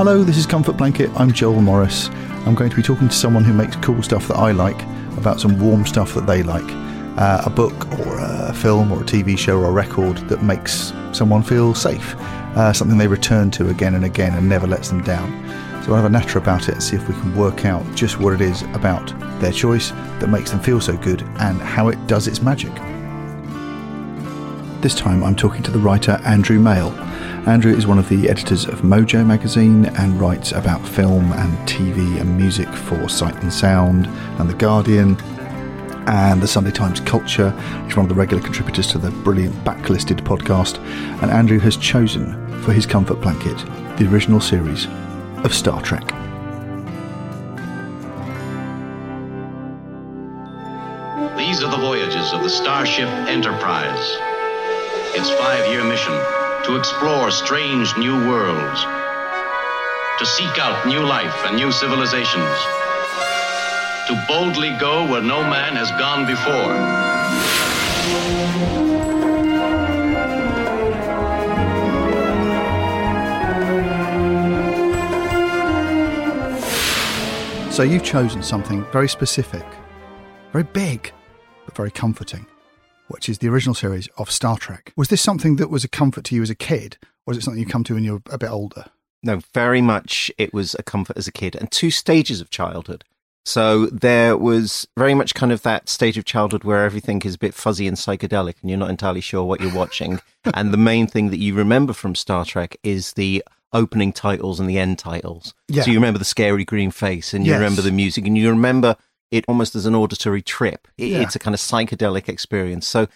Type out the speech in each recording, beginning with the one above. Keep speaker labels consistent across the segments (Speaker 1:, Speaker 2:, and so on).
Speaker 1: Hello, this is Comfort Blanket. I'm Joel Morris. I'm going to be talking to someone who makes cool stuff that I like about some warm stuff that they like. Uh, a book or a film or a TV show or a record that makes someone feel safe. Uh, something they return to again and again and never lets them down. So I'll have a natter about it and see if we can work out just what it is about their choice that makes them feel so good and how it does its magic. This time I'm talking to the writer Andrew Male. Andrew is one of the editors of Mojo magazine and writes about film and TV and music for Sight and Sound and The Guardian and the Sunday Times Culture. He's one of the regular contributors to the brilliant Backlisted podcast. And Andrew has chosen for his comfort blanket the original series of Star Trek.
Speaker 2: These are the voyages of the Starship Enterprise. Its five year mission to explore strange new worlds, to seek out new life and new civilizations, to boldly go where no man has gone before.
Speaker 1: So you've chosen something very specific, very big, but very comforting, which is the original series of Star Trek. Was this something that was a comfort to you as a kid, or was it something you come to when you're a bit older?
Speaker 3: No, very much it was a comfort as a kid and two stages of childhood. So there was very much kind of that stage of childhood where everything is a bit fuzzy and psychedelic and you're not entirely sure what you're watching. and the main thing that you remember from Star Trek is the opening titles and the end titles.
Speaker 1: Yeah.
Speaker 3: So you remember the scary green face and you
Speaker 1: Yes.
Speaker 3: remember the music and you remember it almost as an auditory trip. It-
Speaker 1: Yeah.
Speaker 3: It's a kind of psychedelic experience. So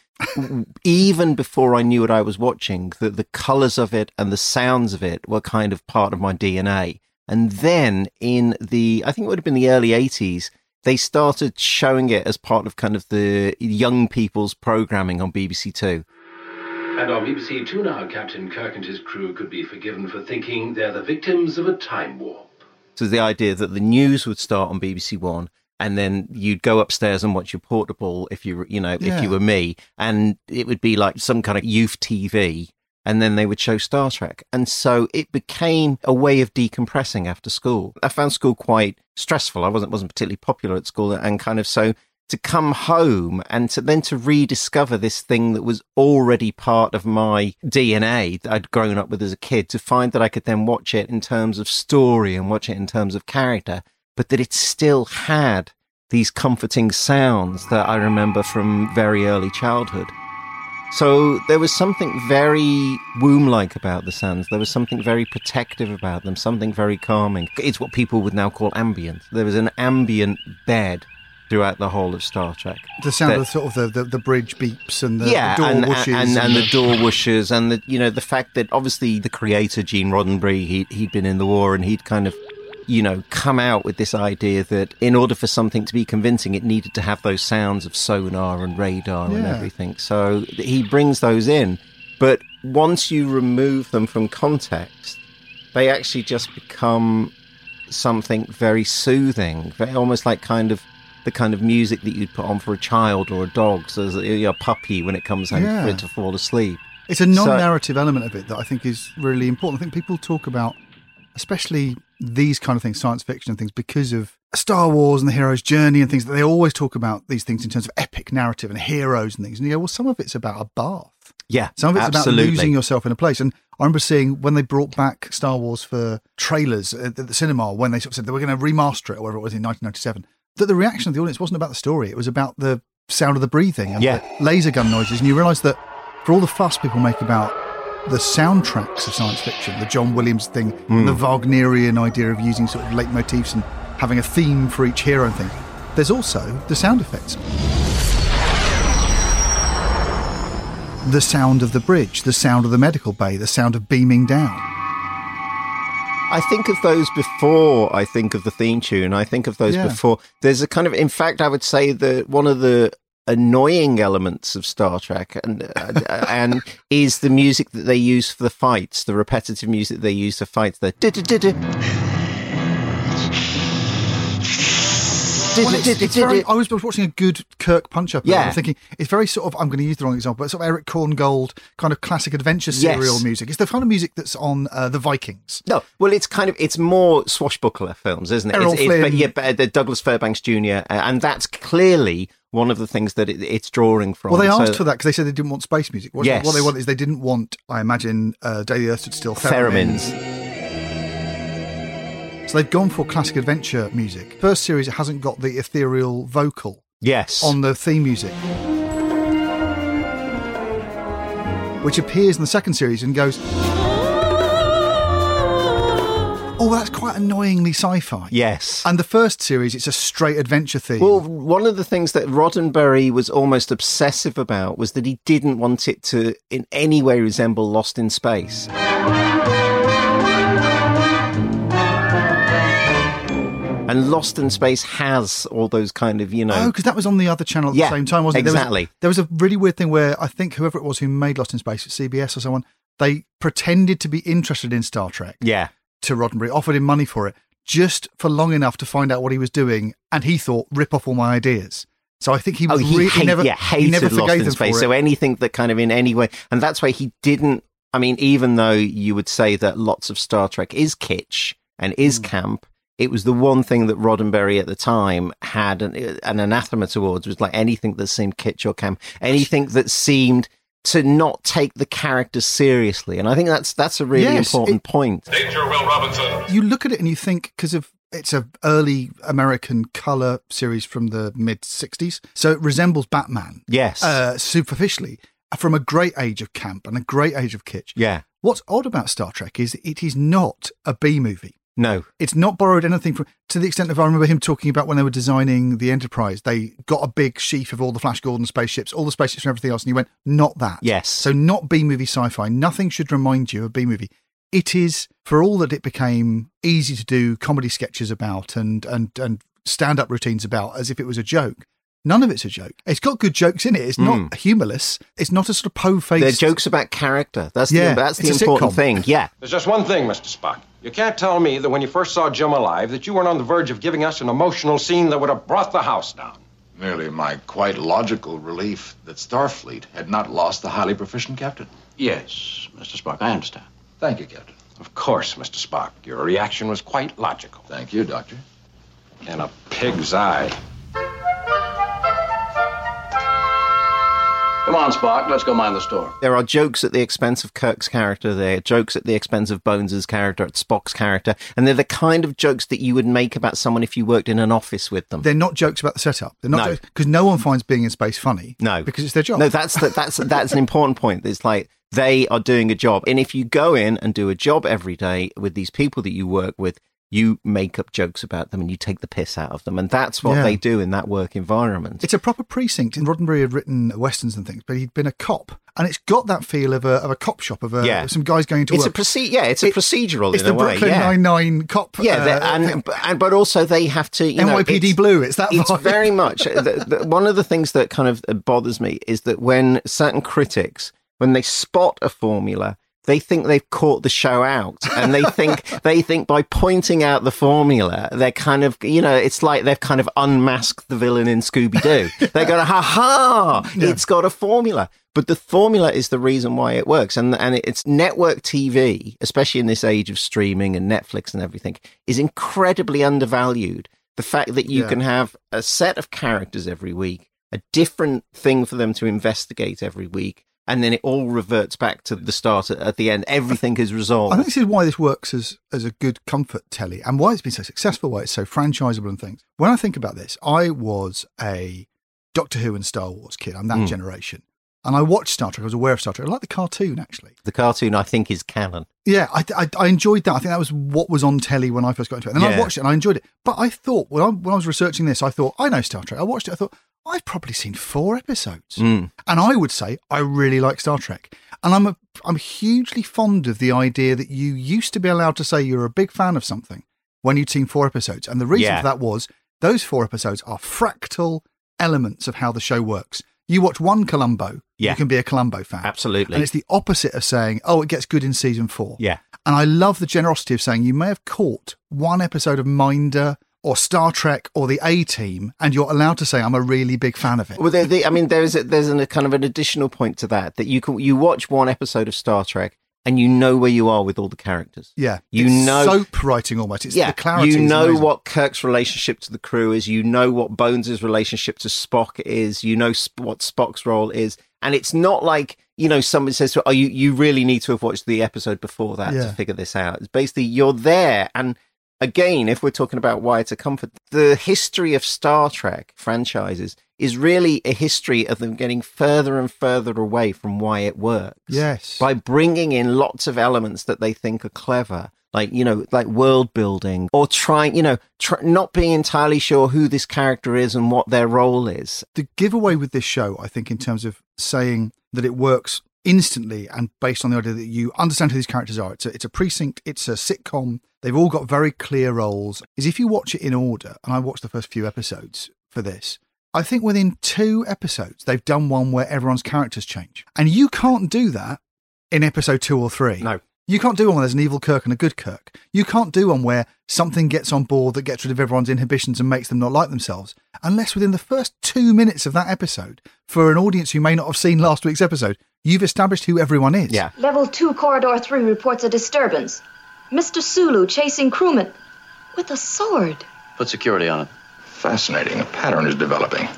Speaker 3: even before I knew what I was watching, the, the colors of it and the sounds of it were kind of part of my DNA. And then in the, I think it would have been the early 80s, they started showing it as part of kind of the young people's programming on BBC Two.
Speaker 4: And on BBC Two now, Captain Kirk and his crew could be forgiven for thinking they're the victims of a time warp.
Speaker 3: So the idea that the news would start on BBC One, and then you'd go upstairs and watch your portable if you, were- you know,
Speaker 1: Yeah.
Speaker 3: if you were me, and it would be like some kind of youth TV, and then they would show Star Trek, and so it became a way of decompressing after school. I found school quite stressful. I wasn't wasn't particularly popular at school, and kind of so to come home and to then to rediscover this thing that was already part of my DNA that I'd grown up with as a kid, to find that I could then watch it in terms of story and watch it in terms of character, but that it still had these comforting sounds that I remember from very early childhood. So there was something very womb like about the sounds. There was something very protective about them, something very calming. It's what people would now call ambient. There was an ambient bed throughout the whole of Star Trek.
Speaker 1: The sound
Speaker 3: That-
Speaker 1: of sort of the, the, the bridge beeps and the,
Speaker 3: yeah,
Speaker 1: the door
Speaker 3: and,
Speaker 1: whooshes
Speaker 3: and, and the
Speaker 1: the-
Speaker 3: door whooshes, and the you know the fact that obviously the creator Gene Roddenberry he he'd been in the war and he'd kind of you know come out with this idea that in order for something to be convincing, it needed to have those sounds of sonar and radar and everything. So he brings those in, but once you remove them from context, they actually just become something very soothing, very, almost like kind of the kind of music that you'd put on for a child or a dog, so a, puppy when it comes home
Speaker 1: Yeah.
Speaker 3: for it to fall asleep.
Speaker 1: It's a non-narrative element of it that I think is really important. I think people talk about, especially these kind of things, science fiction and things, because of Star Wars and the hero's journey and things, that they always talk about these things in terms of epic narrative and heroes and things. And you go, well, some of it's about a bath.
Speaker 3: Yeah,
Speaker 1: Some of it's
Speaker 3: absolutely.
Speaker 1: about losing yourself in a place. And I remember seeing when they brought back Star Wars for trailers at the cinema, when they sort of said they were going to remaster it or whatever it was in 1997, that the reaction of the audience wasn't about the story. It was about the sound of the breathing and
Speaker 3: Yeah.
Speaker 1: the laser gun noises. And you realise that for all the fuss people make about the soundtracks of science fiction, the John Williams thing,
Speaker 3: Hmm.
Speaker 1: the Wagnerian idea of using sort of leitmotifs and having a theme for each hero and things, there's also the sound effects. The sound of the bridge, the sound of the medical bay, the sound of beaming down.
Speaker 3: I think of those before I think of the theme tune. I think of those
Speaker 1: Yeah.
Speaker 3: before. There's a kind of, in fact, I would say that one of the annoying elements of Star Trek and uh, and is the music that they use for the fights, the repetitive music they use for fights. The.
Speaker 1: Well, it's, it's very, I was watching a good Kirk punch up.
Speaker 3: Yeah.
Speaker 1: I'm thinking it's very sort of. I'm going to use the wrong example, but sort of Erich Korngold kind of classic adventure
Speaker 3: Yes.
Speaker 1: serial music. It's the kind of music that's on uh, the Vikings.
Speaker 3: No, well, it's kind of it's more swashbuckler films, isn't it?
Speaker 1: Errol
Speaker 3: it's, it's, but yeah, but, uh, Douglas Fairbanks Jr. uh, and that's clearly one of the things that it, it's drawing from.
Speaker 1: Well, they
Speaker 3: So-
Speaker 1: asked for that because they said they didn't want space music. What,
Speaker 3: Yes.
Speaker 1: what they want is they didn't want, I imagine, uh, the Earth Stood Still
Speaker 3: Theremins.
Speaker 1: theremins. So they've gone for classic adventure music. First series, it hasn't got the ethereal vocal
Speaker 3: Yes.
Speaker 1: on the theme music, which appears in the second series and goes. Oh, that's quite annoyingly sci-fi.
Speaker 3: yes.
Speaker 1: And the first series, it's a straight adventure theme.
Speaker 3: Well, one of the things that Roddenberry was almost obsessive about was that he didn't want it to in any way resemble Lost in Space. And Lost in Space has all those kind of, you know.
Speaker 1: Oh, because that was on the other channel at
Speaker 3: Yeah,
Speaker 1: the same time, wasn't it?
Speaker 3: exactly.
Speaker 1: There was, there was a really weird thing where I think whoever it was who made Lost in Space, CBS or someone, they pretended to be interested in Star Trek
Speaker 3: yeah.
Speaker 1: To Roddenberry, offered him money for it, just for long enough to find out what he was doing, and he thought, rip off all my ideas. So I think he
Speaker 3: Oh,
Speaker 1: was
Speaker 3: he,
Speaker 1: really
Speaker 3: hate-
Speaker 1: never,
Speaker 3: yeah, hated
Speaker 1: he never
Speaker 3: Lost in
Speaker 1: them
Speaker 3: Space. So anything that kind of in any way, and that's why he didn't. I mean, even though you would say that lots of Star Trek is kitsch and is
Speaker 1: Hmm.
Speaker 3: camp, it was the one thing that Roddenberry at the time had an, an anathema towards was like anything that seemed kitsch or camp, anything that seemed to not take the characters seriously. And I think that's that's a really
Speaker 1: Yes,
Speaker 3: important
Speaker 1: it-
Speaker 3: point.
Speaker 5: Danger, Will Robinson.
Speaker 1: you look at it and you think because of it's a early American color series from the mid '60s, so it resembles Batman
Speaker 3: Yes.
Speaker 1: uh, superficially from a great age of camp and a great age of kitsch.
Speaker 3: yeah.
Speaker 1: What's odd about Star Trek is it is not a B movie.
Speaker 3: No.
Speaker 1: It's not borrowed anything from, to the extent of I remember him talking about when they were designing the Enterprise, they got a big sheaf of all the Flash Gordon spaceships, all the spaceships and everything else, and he went, not that.
Speaker 3: Yes.
Speaker 1: So not B movie sci-fi. Nothing should remind you of B movie. It is, for all that it became easy to do comedy sketches about and and and stand up routines about as if it was a joke. None of it's a joke. It's got good jokes in it. It's not hmm. humorless. It's not a sort of po faced.
Speaker 3: They're jokes about character. That's
Speaker 1: Yeah,
Speaker 3: the, that's the important
Speaker 1: sitcom.
Speaker 3: thing. Yeah.
Speaker 6: There's just one thing, Mr. Spock. You can't tell me that when you first saw Jim alive that you weren't on the verge of giving us an emotional scene that would have brought the house down.
Speaker 5: Merely my quite logical relief that Starfleet had not lost the highly proficient captain.
Speaker 6: Yes, Mr. Spock, I understand.
Speaker 5: Thank you, Captain.
Speaker 6: Of course, Mr. Spock. Your reaction was quite logical.
Speaker 5: Thank you, Doctor.
Speaker 6: In a pig's eye.
Speaker 7: Come on, Spock. Let's go mind the store.
Speaker 3: There are jokes at the expense of Kirk's character. There are jokes at the expense of Bones's character, at Spock's character, and they're the kind of jokes that you would make about someone if you worked in an office with them.
Speaker 1: They're not jokes about the setup. They're not
Speaker 3: No.
Speaker 1: because no one finds being in space funny.
Speaker 3: No,
Speaker 1: because it's their job.
Speaker 3: No, that's the, that's that's an important point. It's like they are doing a job, and if you go in and do a job every day with these people that you work with, you make up jokes about them and you take the piss out of them, and that's what
Speaker 1: Yeah.
Speaker 3: they do in that work environment.
Speaker 1: It's a proper precinct. And Roddenberry had written westerns and things, but he'd been a cop, and it's got that feel of a of a cop shop of a,
Speaker 3: Yeah.
Speaker 1: some guys going to work.
Speaker 3: It's a
Speaker 1: work.
Speaker 3: proce- yeah, it's a
Speaker 1: It-
Speaker 3: procedural
Speaker 1: it's
Speaker 3: in
Speaker 1: the
Speaker 3: a way.
Speaker 1: Brooklyn
Speaker 3: yeah.
Speaker 1: Nine Nine cop.
Speaker 3: Yeah,
Speaker 1: uh,
Speaker 3: and, and but also they have to you know,
Speaker 1: NYPD
Speaker 3: it's-
Speaker 1: Blue, it's that
Speaker 3: It's
Speaker 1: vibe.
Speaker 3: very much the, the, one of the things that kind of bothers me is that when certain critics when they spot a formula, they think they've caught the show out. And they think they think by pointing out the formula they're kind of you know it's like they've kind of unmasked the villain in scooby-doo. They're going ha ha it's got a formula. But the formula is the reason why it works. And and it's network tv especially in this age of streaming and netflix and everything is incredibly undervalued. The fact that you
Speaker 1: Yeah.
Speaker 3: can have a set of characters every week a different thing for them to investigate every week and then it all reverts back to the start at, the end. Everything is resolved.
Speaker 1: I think this is why this works as as a good comfort telly, and why it's been so successful, why it's so franchisable and things. When I think about this, I was a Doctor Who and Star Wars kid. I'm that
Speaker 3: Mm.
Speaker 1: generation, and I watched Star Trek. I was aware of Star Trek. I like the cartoon actually.
Speaker 3: the cartoon, I think, is canon.
Speaker 1: Yeah, I, I, I enjoyed that. I think that was what was on telly when I first got into it. And then I watched it and I enjoyed it. But I thought when I, when I was researching this, I thought I know Star Trek. I watched it. I thought I've probably seen four episodes,
Speaker 3: Mm.
Speaker 1: and I would say I really like Star Trek. And I'm a, I'm hugely fond of the idea that you used to be allowed to say you're a big fan of something when you'd seen four episodes, and the reason
Speaker 3: Yeah.
Speaker 1: for that was those four episodes are fractal elements of how the show works. You watch one Columbo,
Speaker 3: Yeah.
Speaker 1: you can be a Columbo fan.
Speaker 3: Absolutely.
Speaker 1: And it's the opposite of saying, oh, it gets good in season four.
Speaker 3: Yeah.
Speaker 1: And I love the generosity of saying you may have caught one episode of Minder or Star Trek or the A Team, and you're allowed to say, I'm a really big fan of it.
Speaker 3: Well, there, the, I mean, there's a, there's an, a kind of an additional point to that that you can you watch one episode of Star Trek and you know where you are with all the characters.
Speaker 1: yeah.
Speaker 3: You
Speaker 1: It's
Speaker 3: know-
Speaker 1: soap writing almost. It's
Speaker 3: yeah,
Speaker 1: the clarity.
Speaker 3: you know what Kirk's relationship to the crew is. You know what Bones' relationship to Spock is. You know sp- what Spock's role is, and it's not like you know somebody says, to, "Oh, you you really need to have watched the episode before that
Speaker 1: Yeah.
Speaker 3: to figure this out." It's basically you're there, and again, if we're talking about why it's a comfort, the history of Star Trek franchises is really a history of them getting further and further away from why it works
Speaker 1: Yes.
Speaker 3: by bringing in lots of elements that they think are clever like you know like world building or trying you know tr- not being entirely sure who this character is and what their role is
Speaker 1: the giveaway with this show, I think, in terms of saying that it works instantly and based on the idea that you understand who these characters are. It's a, it's a precinct, it's a sitcom. They've all got very clear roles. Is if you watch it in order, and I watched the first few episodes for this, I think within two episodes, they've done one where everyone's characters change. And you can't do that in episode two or three.
Speaker 3: No.
Speaker 1: You can't do one where there's an evil Kirk and a good Kirk. You can't do one where something gets on board that gets rid of everyone's inhibitions and makes them not like themselves, unless within the first two minutes of that episode, for an audience who may not have seen last week's episode, you've established who everyone is.
Speaker 3: yeah
Speaker 8: Level 2, Corridor 3 reports a disturbance. Mr. Sulu chasing crewman with a sword.
Speaker 7: Put security on it.
Speaker 5: Fascinating. A pattern is developing.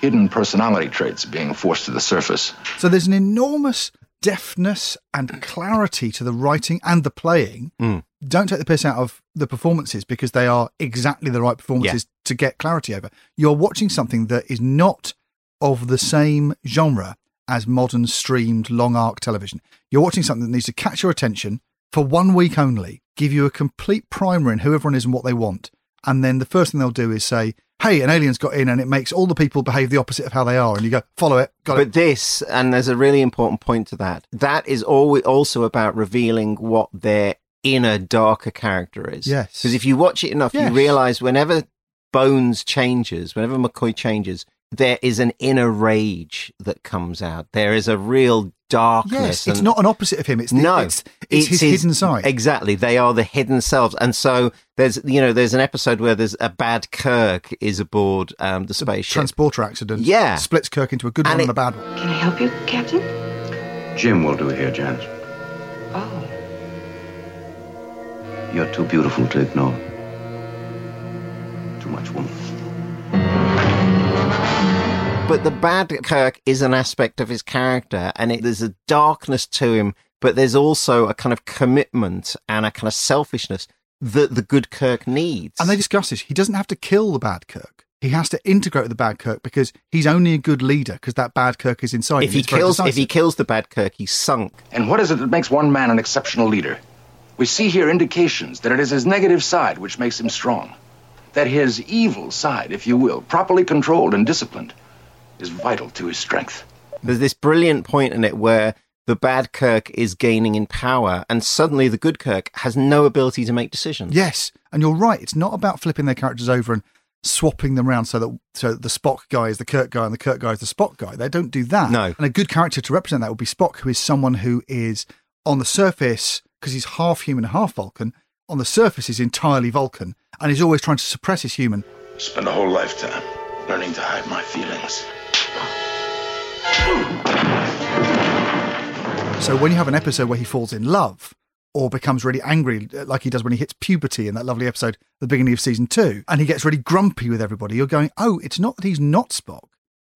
Speaker 5: Hidden personality traits being forced to the surface.
Speaker 1: So there's an enormous deftness and clarity to the writing and the playing.
Speaker 3: Mm.
Speaker 1: Don't take the piss out of the performances because they are exactly the right performances to get clarity over. You're watching something that is not of the same genre as modern streamed long arc television. You're watching something that needs to catch your attention for one week only, give you a complete primer in who everyone is and what they want. And then the first thing they'll do is say, Hey, an alien's got in and it makes all the people behave the opposite of how they are. And you go, follow it, got it.
Speaker 3: but this and there's a really important point to that that is always also about revealing what their inner darker character is
Speaker 1: Yes.
Speaker 3: because if you watch it enough
Speaker 1: Yes.
Speaker 3: you realize whenever bones changes whenever mccoy changes there is an inner rage that comes out there is a real darkness
Speaker 1: Yes, it's not an opposite of him. It's the,
Speaker 3: no,
Speaker 1: it's, it's, his, hidden side.
Speaker 3: Exactly, they are the hidden selves, and so there's you know there's an episode where there's a bad Kirk is aboard um, the spaceship.
Speaker 1: Transporter accident.
Speaker 3: Yeah.
Speaker 1: splits Kirk into a good
Speaker 3: And
Speaker 1: one
Speaker 3: it-
Speaker 1: and a bad one.
Speaker 8: Can I help you, Captain?
Speaker 2: Jim will do here, Janice.
Speaker 8: Oh.
Speaker 7: You're too beautiful to ignore. Too much woman.
Speaker 3: But the bad Kirk is an aspect of his character, and it, there's a darkness to him, but there's also a kind of commitment and a kind of selfishness that the good Kirk needs.
Speaker 1: And they discuss this. He doesn't have to kill the bad Kirk. He has to integrate with the bad Kirk because he's only a good leader because that bad Kirk is inside.
Speaker 3: if
Speaker 1: him.
Speaker 3: he
Speaker 1: It's
Speaker 3: kills if he kills the bad Kirk, he's sunk.
Speaker 5: And what is it that makes one man an exceptional leader? We see here indications that it is his negative side which makes him strong. That his evil side, if you will, properly controlled and disciplined, is vital to his strength.
Speaker 3: There's this brilliant point in it where the bad Kirk is gaining in power, and suddenly the good Kirk has no ability to make decisions.
Speaker 1: Yes, and you're right. It's not about flipping their characters over and swapping them around so that so that the Spock guy is the Kirk guy and the Kirk guy is the Spock guy. They don't do that.
Speaker 3: No.
Speaker 1: And a good character to represent that would be Spock, who is someone who is on the surface, because he's half human half Vulcan, on the surface he's entirely Vulcan, and he's always trying to suppress his human.
Speaker 9: Spent a whole lifetime learning to hide my feelings.
Speaker 1: So when you have an episode where he falls in love or becomes really angry, uh, like he does when he hits puberty in that lovely episode at the beginning of season two, and he gets really grumpy with everybody, you're going, oh, it's not that he's not Spock.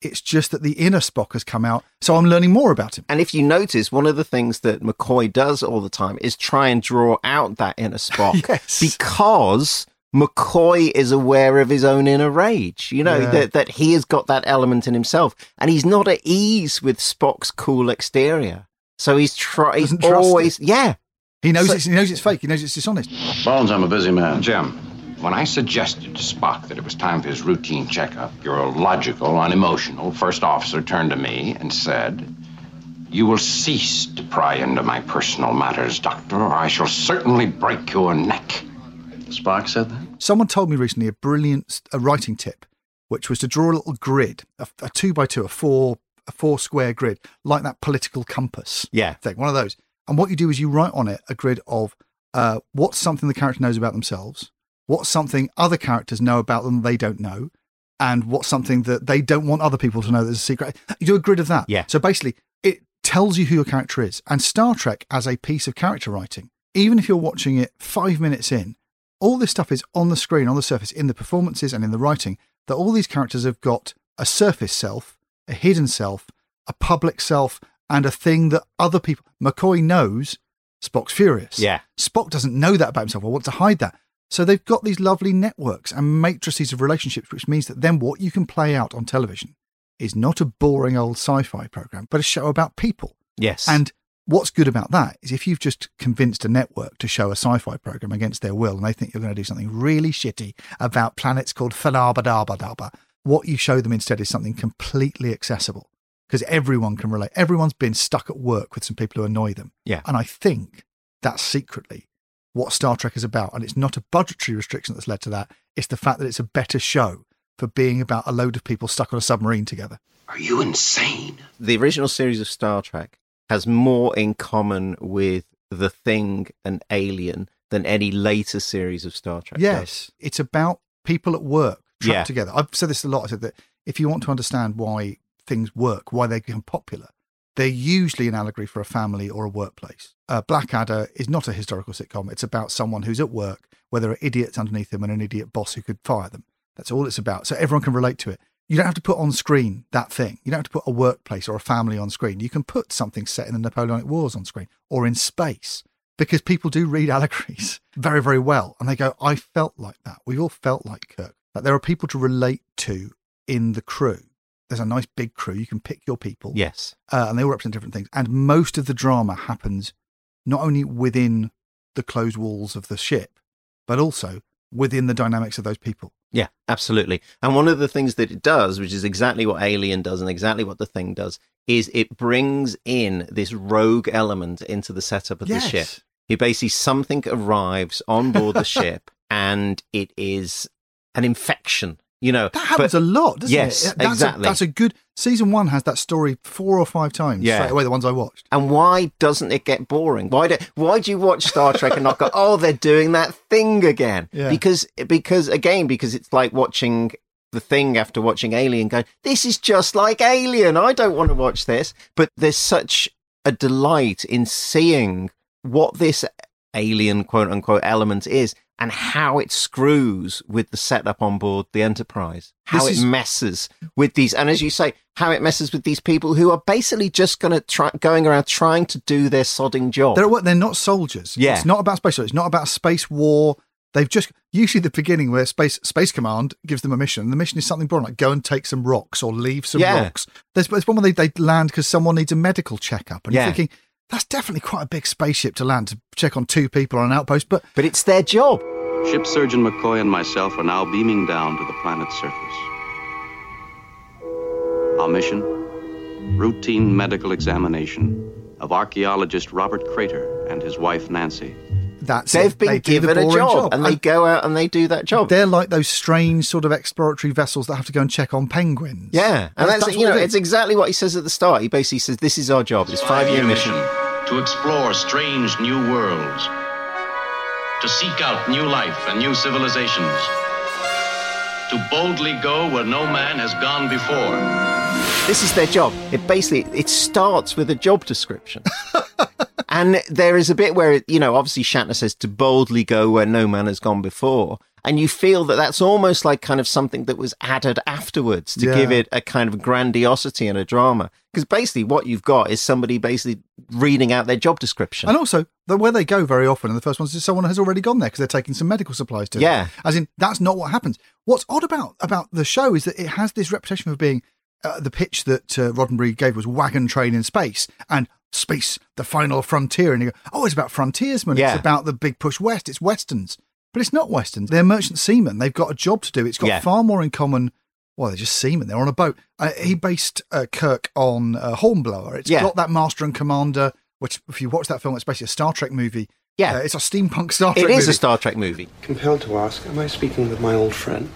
Speaker 1: It's just that the inner Spock has come out. So I'm learning more about him.
Speaker 3: And if you notice, one of the things that McCoy does all the time is try and draw out that inner Spock
Speaker 1: Yes.
Speaker 3: because McCoy is aware of his own inner rage. You know,
Speaker 1: Yeah.
Speaker 3: that, that he has got that element in himself and he's not at ease with Spock's cool exterior. So he's try, he's
Speaker 1: Doesn't trust
Speaker 3: always, yeah.
Speaker 1: He knows
Speaker 3: So-
Speaker 1: it's, he knows it's fake. He knows it's dishonest.
Speaker 7: Bones, I'm a busy man.
Speaker 6: Jim, when I suggested to Spock that it was time for his routine checkup, your logical, unemotional first officer turned to me and said, You will cease to pry into my personal matters, Doctor, or I shall certainly break your neck.
Speaker 7: Spock said that?
Speaker 1: Someone told me recently a brilliant a writing tip, which was to draw a little grid, a, a two by two, a four a four square grid, like that political compass
Speaker 3: Yeah.
Speaker 1: thing, one of those. And what you do is you write on it a grid of uh, what's something the character knows about themselves, what's something other characters know about them they don't know, and what's something that they don't want other people to know that's a secret. You do a grid of that.
Speaker 3: Yeah.
Speaker 1: So basically, it tells you who your character is. And Star Trek as a piece of character writing, even if you're watching it five minutes in, all this stuff is on the screen, on the surface, in the performances and in the writing, that all these characters have got a surface self, a hidden self, a public self, and a thing that other people. McCoy knows Spock's furious.
Speaker 3: Yeah.
Speaker 1: Spock doesn't know that about himself or want to hide that. So they've got these lovely networks and matrices of relationships, which means that then what you can play out on television is not a boring old sci fi program, but a show about people.
Speaker 3: Yes.
Speaker 1: And what's good about that is if you've just convinced a network to show a sci-fi program against their will and they think you're going to do something really shitty about planets called Falabadabadaba, what you show them instead is something completely accessible because everyone can relate. Everyone's been stuck at work with some people who annoy them.
Speaker 3: Yeah.
Speaker 1: And I think that's secretly what Star Trek is about. And it's not a budgetary restriction that's led to that. It's the fact that it's a better show for being about a load of people stuck on a submarine together.
Speaker 6: Are you insane?
Speaker 3: the original series of Star Trek has more in common with The Thing and Alien than any later series of Star Trek. does.
Speaker 1: Yes, it's about people at work trapped
Speaker 3: Yeah.
Speaker 1: together. I've said this a lot. I said that if you want to understand why things work, why they become popular, they're usually an allegory for a family or a workplace. Uh, Blackadder is not a historical sitcom. It's about someone who's at work where there are idiots underneath them and an idiot boss who could fire them. That's all it's about. So everyone can relate to it. You don't have to put on screen that thing. You don't have to put a workplace or a family on screen. You can put something set in the Napoleonic Wars on screen or in space because people do read allegories very, very well. And they go, I felt like that. We all felt like Kirk. That there are people to relate to in the crew. There's a nice big crew. You can pick your people.
Speaker 3: Yes.
Speaker 1: Uh, and they all represent different things. And most of the drama happens not only within the closed walls of the ship, but also within the dynamics of those people.
Speaker 3: Yeah, absolutely. And one of the things that it does, which is exactly what Alien does and exactly what the thing does, is it brings in this rogue element into the setup of
Speaker 1: Yes.
Speaker 3: the ship. You basically something arrives on board the ship and it is an infection. You know,
Speaker 1: That happens
Speaker 3: but-
Speaker 1: a lot, doesn't
Speaker 3: yes,
Speaker 1: it? That's
Speaker 3: exactly.
Speaker 1: A, that's a good season one has that story four or five times.
Speaker 3: Yeah.
Speaker 1: Straight away, the ones I watched.
Speaker 3: And why doesn't it get boring? Why do why do you watch Star Trek and not go, oh, they're doing that thing again?
Speaker 1: Yeah.
Speaker 3: Because because again, because it's like watching the thing after watching Alien, going, this is just like Alien. I don't want to watch this. But there's such a delight in seeing what this alien quote unquote element is and how it screws with the setup on board the Enterprise. How
Speaker 1: This
Speaker 3: it
Speaker 1: is-
Speaker 3: messes with these, and as you say, how it messes with these people who are basically just going to try going around trying to do their sodding job.
Speaker 1: They're what they're not soldiers.
Speaker 3: Yeah.
Speaker 1: It's not about space. It's not about space war. They've just usually the beginning where space space command gives them a mission. The mission is something boring, like go and take some rocks or leave some
Speaker 3: Yeah.
Speaker 1: rocks. There's, there's one where they, they land because someone needs a medical checkup, and
Speaker 3: Yeah.
Speaker 1: you're thinking that's definitely quite a big spaceship to land to check on two people on an outpost. But
Speaker 3: but it's their job.
Speaker 7: Ship Surgeon McCoy and myself are now beaming down to the planet's surface. Our mission? Routine medical examination of archaeologist Robert Crater and his wife Nancy.
Speaker 1: That's
Speaker 3: They've
Speaker 1: it.
Speaker 3: been
Speaker 1: They do the
Speaker 3: given a
Speaker 1: boring
Speaker 3: job, and they go out and they do that job.
Speaker 1: They're like those strange sort of exploratory vessels that have to go and check on penguins.
Speaker 3: Yeah, and that's,
Speaker 1: That's
Speaker 3: you know
Speaker 1: it
Speaker 3: it's exactly what he says at the start. He basically says, "This is our job. It's five year mission.
Speaker 2: to explore strange new worlds, to seek out new life and new civilizations, to boldly go where no man has gone before.
Speaker 3: This is their job. It basically it starts with a job description. and there is a bit where you know, obviously Shatner says to boldly go where no man has gone before. And you feel that that's almost like kind of something that was added afterwards to
Speaker 1: Yeah.
Speaker 3: give it a kind of grandiosity and a drama. Because basically, what you've got is somebody basically reading out their job description.
Speaker 1: And also, the, where they go very often in the first ones is someone has already gone there because they're taking some medical supplies to them.
Speaker 3: Yeah.
Speaker 1: As in, that's not what happens. What's odd about about the show is that it has this reputation for being uh, the pitch that uh, Roddenberry gave was wagon train in space and space, the final frontier. And you go, oh, it's about frontiersmen.
Speaker 3: Yeah.
Speaker 1: It's about the big push west. It's westerns. But it's not westerns. They're merchant seamen. They've got a job to do. It's got
Speaker 3: Yeah.
Speaker 1: far more in common. Well, they're just seamen. They're on a boat. Uh, he based uh, Kirk on uh, Hornblower. It's
Speaker 3: Yeah.
Speaker 1: got that master and commander, which, if you watch that film, it's basically a Star Trek movie.
Speaker 3: Yeah.
Speaker 1: Uh, it's a steampunk Star Trek
Speaker 3: it is
Speaker 1: movie.
Speaker 3: a Star Trek movie.
Speaker 10: Compelled to ask, am I speaking with my old friend?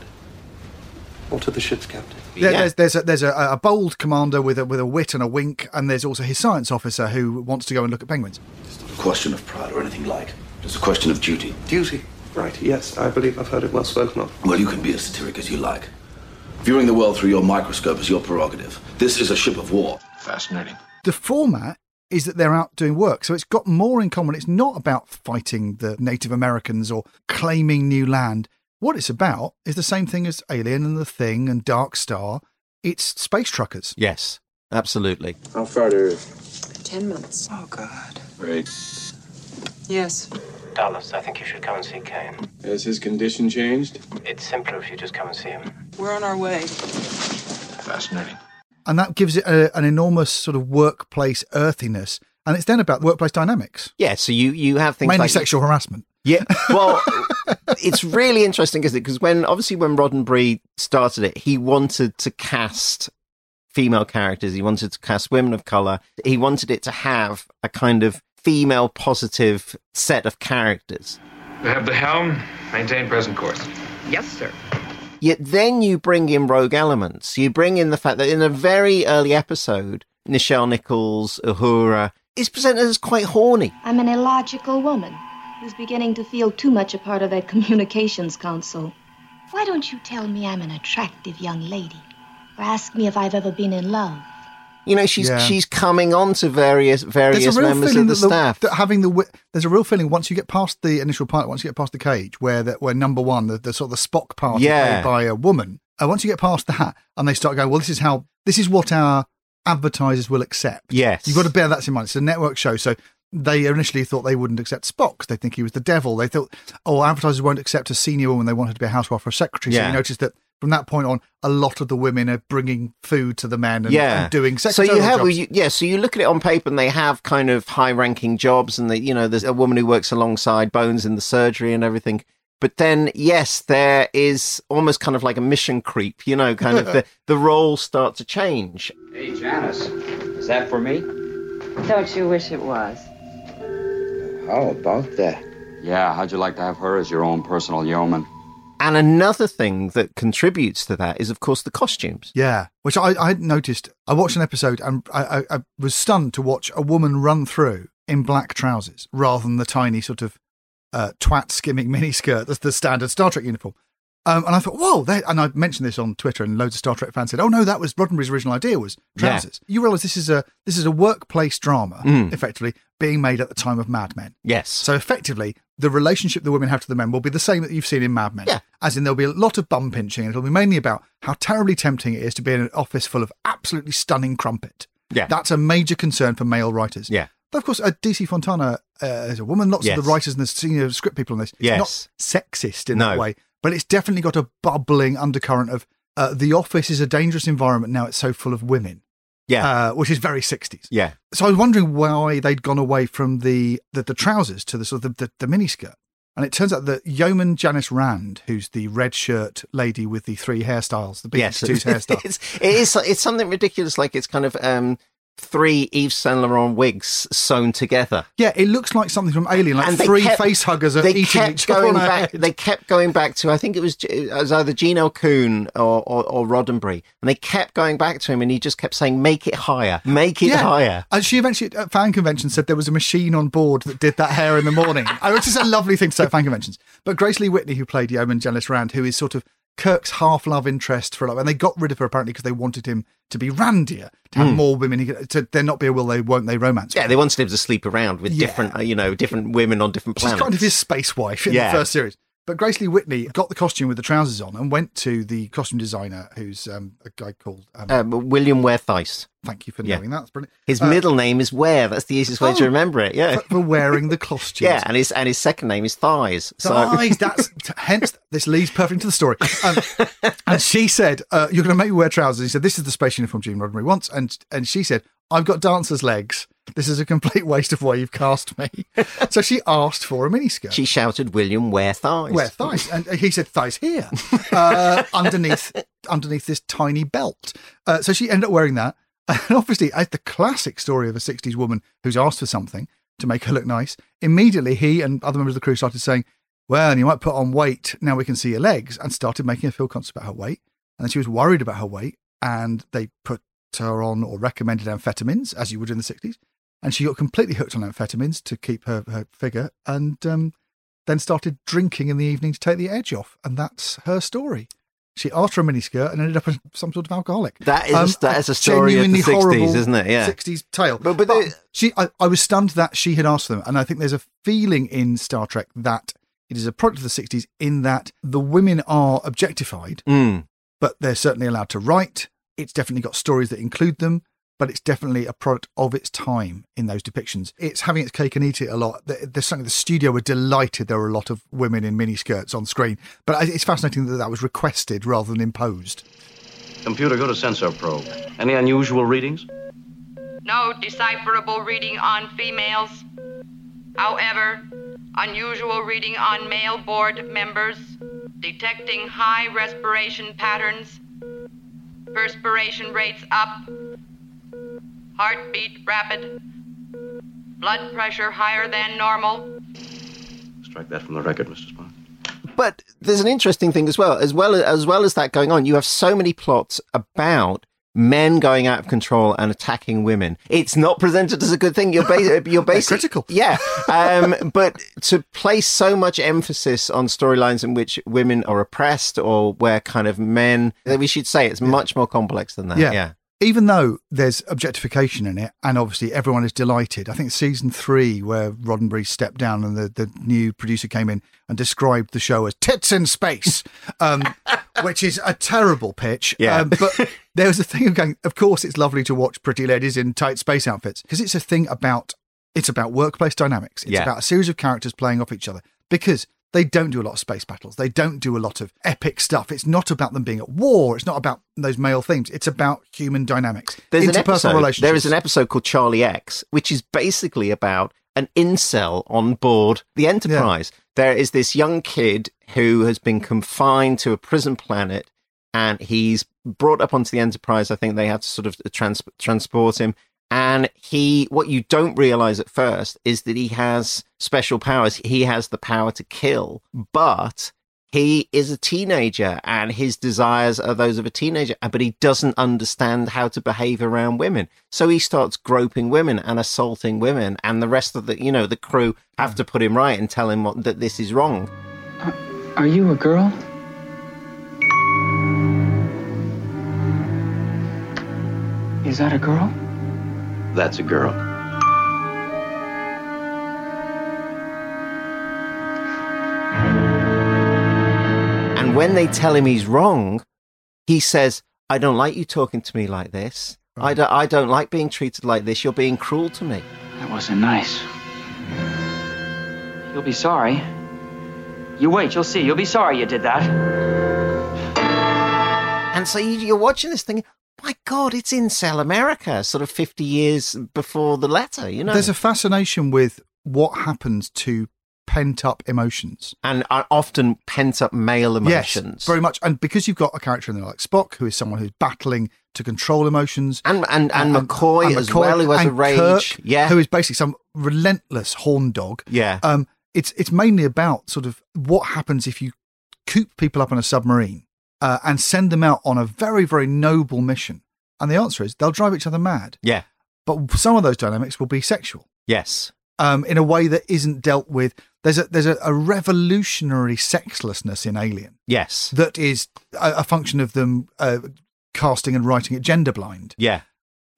Speaker 10: Or to the ship's captain?
Speaker 1: There- There's there's a, there's a, a bold commander with a with a wit and a wink, and there's also his science officer who wants to go and look at penguins.
Speaker 9: It's not a question of pride or anything like. It's a question of duty.
Speaker 10: Duty. Right, yes, I believe I've heard it well spoken of.
Speaker 9: Well, you can be as satiric as you like. Viewing the world through your microscope is your prerogative. This is a ship of war.
Speaker 5: Fascinating.
Speaker 1: The format is that they're out doing work, so it's got more in common. It's not about fighting the Native Americans or claiming new land. What it's about is the same thing as Alien and The Thing and Dark Star. It's space truckers.
Speaker 3: Yes, absolutely.
Speaker 10: How far to Earth?
Speaker 11: Ten months.
Speaker 10: Oh, God.
Speaker 9: Great.
Speaker 11: Yes.
Speaker 12: Dallas, I think you should come and see Kane.
Speaker 10: Has his condition changed?
Speaker 12: It's simpler if you just come and see him.
Speaker 11: We're on our way.
Speaker 5: Fascinating.
Speaker 1: And that gives it a, an enormous sort of workplace earthiness. And it's then about workplace dynamics,
Speaker 3: Yeah, so you, you have things
Speaker 1: mainly
Speaker 3: like
Speaker 1: sexual harassment.
Speaker 3: Yeah. Well, it's really interesting, isn't it? Because when obviously when Roddenberry started it, he wanted to cast female characters. He wanted to cast women of color. He wanted it to have a kind of female positive set of characters.
Speaker 13: We have the helm. Maintain present course.
Speaker 11: Yes, sir.
Speaker 3: Yet then you bring in rogue elements. You bring in the fact that in a very early episode, Nichelle Nichols, Uhura, is presented as quite horny.
Speaker 8: I'm an illogical woman who's beginning to feel too much a part of that communications console. Why don't you tell me I'm an attractive young lady? Or ask me if I've ever been in love?
Speaker 3: You know, she's
Speaker 1: Yeah.
Speaker 3: she's coming on to various various
Speaker 1: There's a real
Speaker 3: members
Speaker 1: feeling
Speaker 3: of the,
Speaker 1: that,
Speaker 3: staff.
Speaker 1: that having the there's a real feeling once you get past the initial pilot, once you get past the cage, where that where number one, the, the sort of the Spock part
Speaker 3: Yeah.
Speaker 1: played by a woman. Uh, once you get past that, and they start going, well, this is how this is what our advertisers will accept.
Speaker 3: Yes.
Speaker 1: you've got to bear that in mind. It's a network show, so they initially thought they wouldn't accept Spock. they think he was the devil. They thought, oh, advertisers won't accept a senior woman. They want her to be a housewife or a secretary. So
Speaker 3: Yeah.
Speaker 1: you notice that from that point on, a lot of the women are bringing food to the men and,
Speaker 3: yeah,
Speaker 1: and doing
Speaker 3: sex.
Speaker 1: So
Speaker 3: you have,
Speaker 1: jobs.
Speaker 3: you, yeah. So you look at it on paper, and they have kind of high-ranking jobs, and they, you know, there's a woman who works alongside Bones in the surgery and everything. But then, yes, there is almost kind of like a mission creep. You know, kind of the the roles start to change.
Speaker 14: Hey, Janice, is that for me?
Speaker 11: Don't you wish it was?
Speaker 14: How about that?
Speaker 7: Yeah, how'd you like to have her as your own personal yeoman?
Speaker 3: And another thing that contributes to that is, of course, the costumes.
Speaker 1: Yeah, which I, I had noticed. I watched an episode and I, I, I was stunned to watch a woman run through in black trousers rather than the tiny sort of uh, twat skimming miniskirt that's the standard Star Trek uniform. Um, and I thought, whoa! And I mentioned this on Twitter, and loads of Star Trek fans said, "Oh no, that was Roddenberry's original idea was
Speaker 3: Yeah.
Speaker 1: trousers." You realise this is a this is a workplace drama,
Speaker 3: Mm.
Speaker 1: effectively being made at the time of Mad Men.
Speaker 3: Yes.
Speaker 1: So effectively, the relationship the women have to the men will be the same that you've seen in Mad Men.
Speaker 3: Yeah.
Speaker 1: As in, there'll be a lot of bum pinching, and it'll be mainly about how terribly tempting it is to be in an office full of absolutely stunning crumpet.
Speaker 3: Yeah.
Speaker 1: That's a major concern for male writers.
Speaker 3: Yeah.
Speaker 1: But of course, uh, DC Fontana uh, is a woman. Lots
Speaker 3: Yes.
Speaker 1: of the writers and the senior script people on this.
Speaker 3: Yes.
Speaker 1: not sexist in
Speaker 3: No.
Speaker 1: that way, but it's definitely got a bubbling undercurrent of uh, the office is a dangerous environment now. It's so full of women.
Speaker 3: Yeah.
Speaker 1: Uh, which is very 60s.
Speaker 3: Yeah.
Speaker 1: So I was wondering why they'd gone away from the the, the trousers to the sort of the, the, the miniskirt. And it turns out that Yeoman Janice Rand, who's the red shirt lady with the three hairstyles, the big
Speaker 3: Yes,
Speaker 1: tattoos hairstyle.
Speaker 3: it's, it is. It's something ridiculous. Like it's kind of um, three Yves Saint Laurent wigs sewn together.
Speaker 1: Yeah, it looks like something from Alien, like
Speaker 3: And
Speaker 1: three
Speaker 3: kept-
Speaker 1: face huggers are eating
Speaker 3: kept
Speaker 1: each other
Speaker 3: going
Speaker 1: on her
Speaker 3: back. They kept going back to I think it was, it was either Gene. Coon or, or, or Roddenberry, and they kept going back to him, and he just kept saying, "Make it higher, make it higher."
Speaker 1: And she eventually at fan convention said there was a machine on board that did that hair in the morning. I which is a lovely thing to say at fan conventions. But Grace Lee Whitney, who played Yeoman Jealous Rand, who is sort of Kirk's half love interest for a lot, and they got rid of her apparently because they wanted him to be randier, to have
Speaker 3: Hmm.
Speaker 1: more women. He could, to there not be a will they won't they romance.
Speaker 3: Yeah, they wanted him to sleep around with
Speaker 1: Yeah.
Speaker 3: different, uh, you know, different women on different
Speaker 1: She's
Speaker 3: planets.
Speaker 1: kind of his space wife in
Speaker 3: Yeah.
Speaker 1: the first series. But Grace Lee Whitney got the costume with the trousers on and went to the costume designer, who's um, a guy called. Um,
Speaker 3: um, William Ware Theiss.
Speaker 1: thank you for
Speaker 3: yeah.
Speaker 1: knowing that. That's brilliant.
Speaker 3: His
Speaker 1: Uh,
Speaker 3: middle name is Ware. That's the easiest way
Speaker 1: Oh,
Speaker 3: to remember it. Yeah,
Speaker 1: for, for wearing the costume.
Speaker 3: yeah, and his and his second name is Thighs. So
Speaker 1: Thighs, that's hence this leads perfectly into the story. Um, and she said, uh, "You're going to make me wear trousers." He said, "This is the space uniform Gene Roddenberry wants," and and she said, "I've got dancer's legs. This is a complete waste of why you've cast me." so she asked for a miniskirt.
Speaker 3: she shouted, "William, wear thighs."
Speaker 1: Wear thighs, and he said thighs here, uh, underneath underneath this tiny belt. Uh, so she ended up wearing that, and obviously, as the classic story of a '60s woman who's asked for something to make her look nice, immediately he and other members of the crew started saying, "Well, you might put on weight. Now we can see your legs," and started making her feel conscious about her weight. And then she was worried about her weight, and they put her on or recommended amphetamines, as you would in the '60s. And she got completely hooked on amphetamines to keep her, her figure, and um, then started drinking in the evening to take the edge off. And that's her story. She asked for a miniskirt and ended up as some sort of alcoholic.
Speaker 3: That is a-
Speaker 1: Um,
Speaker 3: that is a story of the
Speaker 1: genuinely
Speaker 3: 60s,
Speaker 1: horrible
Speaker 3: isn't it? Yeah.
Speaker 1: 60s tale.
Speaker 3: But- but
Speaker 1: she, I, I was stunned that she had asked them. And I think there's a feeling in Star Trek that it is a product of the 60s in that the women are objectified,
Speaker 3: Mm.
Speaker 1: but they're certainly allowed to write. It's definitely got stories that include them, but it's definitely a product of its time in those depictions. It's having its cake and eat it a lot. There's something the studio were delighted there were a lot of women in miniskirts on screen, but it's fascinating that that was requested rather than imposed.
Speaker 7: Computer, go to sensor probe. Any unusual readings?
Speaker 15: No decipherable reading on females. However, unusual reading on male board members, detecting high respiration patterns, perspiration rates up, heartbeat rapid, blood pressure higher than normal.
Speaker 7: Strike that from the record, Mr. Spock.
Speaker 3: But there's an interesting thing as well. As well as as well as that going on, you have so many plots about men going out of control and attacking women. It's not presented as a good thing. You're ba- you're basically
Speaker 1: critical.
Speaker 3: Yeah, um, but to place so much emphasis on storylines in which women are oppressed or where kind of men, we should say it's much more complex than that.
Speaker 1: Yeah.
Speaker 3: yeah.
Speaker 1: Even though there's objectification in it, and obviously everyone is delighted. I think season three, where Roddenberry stepped down and the, the new producer came in and described the show as tits in space, um, which is a terrible pitch.
Speaker 3: Yeah.
Speaker 1: Um, but there was a thing of going, of course, it's lovely to watch pretty ladies in tight space outfits because it's a thing about, it's about workplace dynamics. It's
Speaker 3: Yeah.
Speaker 1: about a series of characters playing off each other because they don't do a lot of space battles. They don't do a lot of epic stuff. It's not about them being at war. It's not about those male themes. It's about human dynamics,
Speaker 3: There's an
Speaker 1: interpersonal
Speaker 3: episode,
Speaker 1: relationships.
Speaker 3: There is an episode called Charlie X, which is basically about an incel on board the Enterprise. There is this young kid who has been confined to a prison planet and he's brought up onto the Enterprise. I think they had to sort of trans- transport him. And he, what you don't realize at first is that he has special powers. He has the power to kill, but he is a teenager and his desires are those of a teenager, uh, but he doesn't understand how to behave around women. So he starts groping women and assaulting women, and the rest of the, you know, the crew have to put him right and tell him what, that this is wrong.
Speaker 16: Are you a girl? Is that a girl?
Speaker 7: That's a girl.
Speaker 3: And when they tell him he's wrong, he says, I don't like you talking to me like this. I, don't, I don't like being treated like this. You're being cruel to me.
Speaker 16: That wasn't nice. You'll be sorry. You wait, you'll see. You'll be sorry you did that.
Speaker 3: And so you, you're watching this thing. My God, it's incel America, sort of 50 years before the letter, you know?
Speaker 1: There's a fascination with what happens to pent up emotions.
Speaker 3: And are often pent up male emotions.
Speaker 1: Yes, very much. And because you've got a character in there like Spock, who is someone who's battling to control emotions,
Speaker 3: and and, and, McCoy as well, who has a rage.
Speaker 1: Kirk,
Speaker 3: yeah.
Speaker 1: who is basically some relentless horn dog.
Speaker 3: Yeah.
Speaker 1: Um, it's it's mainly about sort of what happens if you coop people up on a submarine uh, and send them out on a very very noble mission. And the answer is they'll drive each other mad.
Speaker 3: Yeah.
Speaker 1: But some of those dynamics will be sexual
Speaker 3: Yes.
Speaker 1: um, in a way that isn't dealt with. There's a there's a, a revolutionary sexlessness in Alien
Speaker 3: Yes.
Speaker 1: that is a, a function of them uh, casting and writing it gender blind,
Speaker 3: Yeah.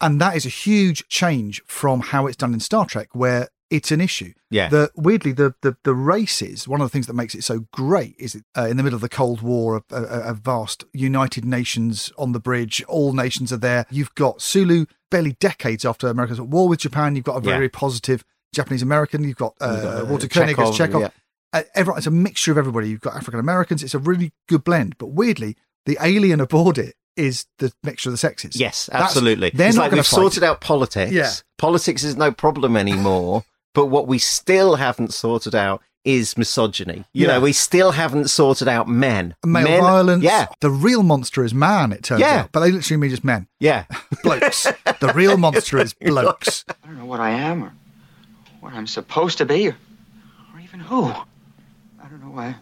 Speaker 1: and that is a huge change from how it's done in Star Trek, where it's an issue.
Speaker 3: Yeah.
Speaker 1: The weirdly the the the races. One of the things that makes it so great is that, uh, in the middle of the Cold War, a, a, a vast United Nations on the bridge. All nations are there. You've got Sulu barely decades after America's at war with Japan. You've got a very
Speaker 3: Yeah.
Speaker 1: positive Japanese American. You've got, uh,
Speaker 3: You've got, uh,
Speaker 1: Walter Koenig as Chekov,
Speaker 3: yeah.
Speaker 1: Uh, everyone, it's a mixture of everybody. You've got African Americans. It's a really good blend. But weirdly, the alien aboard it is the mixture of the sexes.
Speaker 3: Yes,
Speaker 1: That's-
Speaker 3: absolutely.
Speaker 1: they're
Speaker 3: it's
Speaker 1: not
Speaker 3: like we've sorted out politics.
Speaker 1: Yeah.
Speaker 3: Politics is no problem anymore. but what we still haven't sorted out is misogyny. You
Speaker 1: Yeah.
Speaker 3: know, we still haven't sorted out men.
Speaker 1: Male
Speaker 3: Men-
Speaker 1: violence.
Speaker 3: Yeah.
Speaker 1: The real monster is man, it turns
Speaker 3: Yeah.
Speaker 1: out. But they literally mean just men.
Speaker 3: Yeah.
Speaker 1: Blokes. the real monster is blokes.
Speaker 16: I don't know what I am or what I'm supposed to be or, or even who. I don't know why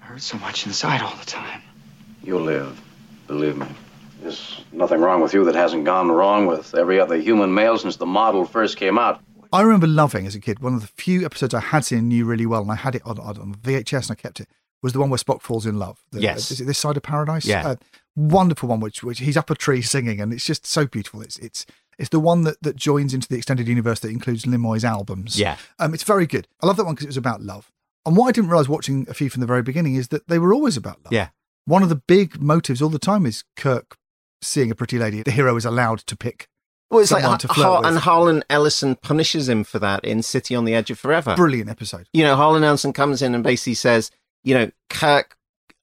Speaker 16: I hurt so much inside all the time.
Speaker 2: You'll live, believe me. There's nothing wrong with you that hasn't gone wrong with every other human male since the model first came out.
Speaker 1: I remember loving as a kid one of the few episodes I had seen and knew really well, and I had it on, on, VHS and I kept it. Was the one where Spock falls in love? The-
Speaker 3: Yes.
Speaker 1: is it this side of paradise?
Speaker 3: Yeah.
Speaker 1: Uh, wonderful one, which which he's up a tree singing, and it's just so beautiful. It's it's it's the one that, that joins into the extended universe that includes Nimoy's albums.
Speaker 3: Yeah.
Speaker 1: um, it's very good. I love that one because it was about love. And what I didn't realize watching a few from the very beginning is that they were always about love.
Speaker 3: Yeah.
Speaker 1: One of the big motives all the time is Kirk seeing a pretty lady. The hero is allowed to pick
Speaker 3: Well, it's like
Speaker 1: to
Speaker 3: Har-
Speaker 1: flirt
Speaker 3: Har-
Speaker 1: with.
Speaker 3: and Harlan Ellison punishes him for that in City on the Edge of Forever.
Speaker 1: Brilliant episode.
Speaker 3: You know, Harlan Ellison comes in and basically says, you know, Kirk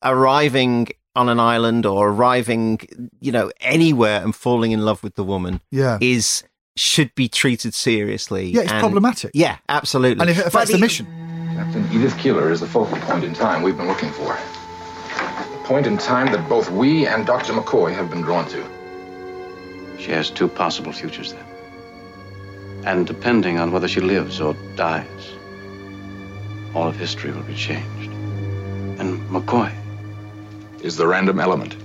Speaker 3: arriving on an island or arriving, you know, anywhere and falling in love with the woman
Speaker 1: Yeah.
Speaker 3: is should be treated seriously.
Speaker 1: Yeah, it's
Speaker 3: and-
Speaker 1: problematic.
Speaker 3: Yeah, absolutely.
Speaker 1: And if it affects
Speaker 3: But
Speaker 1: the
Speaker 3: he-
Speaker 1: mission.
Speaker 17: Captain Edith Keeler is the focal point in time we've been looking for. The point in time that both we and Dr. McCoy have been drawn to.
Speaker 7: She has two possible futures then. And depending on whether she lives or dies, all of history will be changed. And McCoy
Speaker 17: is the random element.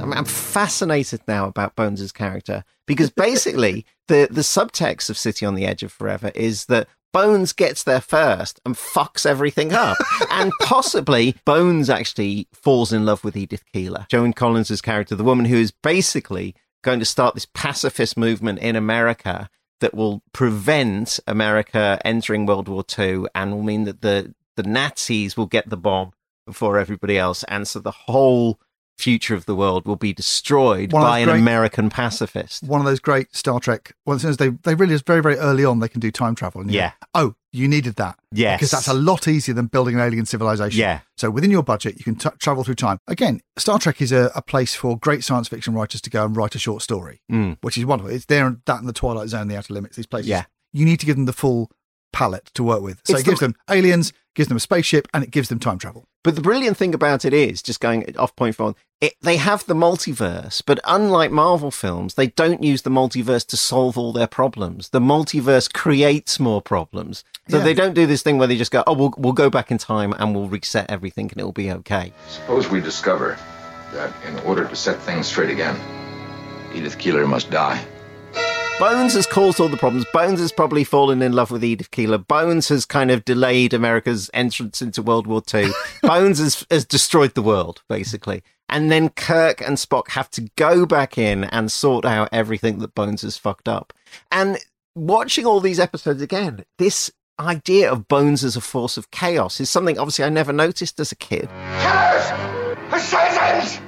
Speaker 3: I'm, I'm fascinated now about Bones' character because basically the, the subtext of City on the Edge of Forever is that Bones gets there first and fucks everything up. and possibly Bones actually falls in love with Edith Keeler, Joan Collins' character, the woman who is basically going to start this pacifist movement in America that will prevent America entering World War II and will mean that the, the Nazis will get the bomb before everybody else. And so the whole future of the world will be destroyed
Speaker 1: One
Speaker 3: by an
Speaker 1: great-
Speaker 3: American pacifist.
Speaker 1: One of those great Star Trek. Well, as soon as they they really very very early on they can do time travel. And
Speaker 3: Yeah.
Speaker 1: go, oh, you needed that.
Speaker 3: Yes.
Speaker 1: Because that's a lot easier than building an alien civilization.
Speaker 3: Yeah.
Speaker 1: So within your budget, you can t- travel through time. Again, Star Trek is a, a place for great science fiction writers to go and write a short story,
Speaker 3: Mm.
Speaker 1: which is wonderful. It's there and that in the Twilight Zone, the Outer Limits. These places.
Speaker 3: Yeah.
Speaker 1: You need to give them the full palette to work with. So
Speaker 3: It's
Speaker 1: it gives
Speaker 3: the-
Speaker 1: them aliens, gives them a spaceship, and it gives them time travel.
Speaker 3: But the brilliant thing about it is, just going off point for one, it, they have the multiverse, but unlike Marvel films, they don't use the multiverse to solve all their problems. The multiverse creates more problems. So
Speaker 17: Yeah.
Speaker 3: they don't do this thing where they just go, oh, we'll, we'll go back in time and we'll reset everything and it'll be okay.
Speaker 17: Suppose we discover that in order to set things straight again, Edith Keeler must die.
Speaker 3: Bones has caused all the problems. Bones has probably fallen in love with Edith Keeler. Bones has kind of delayed America's entrance into World War II. Bones has, has destroyed the world, basically. And then Kirk and Spock have to go back in and sort out everything that Bones has fucked up. And watching all these episodes again, this idea of Bones as a force of chaos is something obviously I never noticed as a kid.
Speaker 18: Assassins!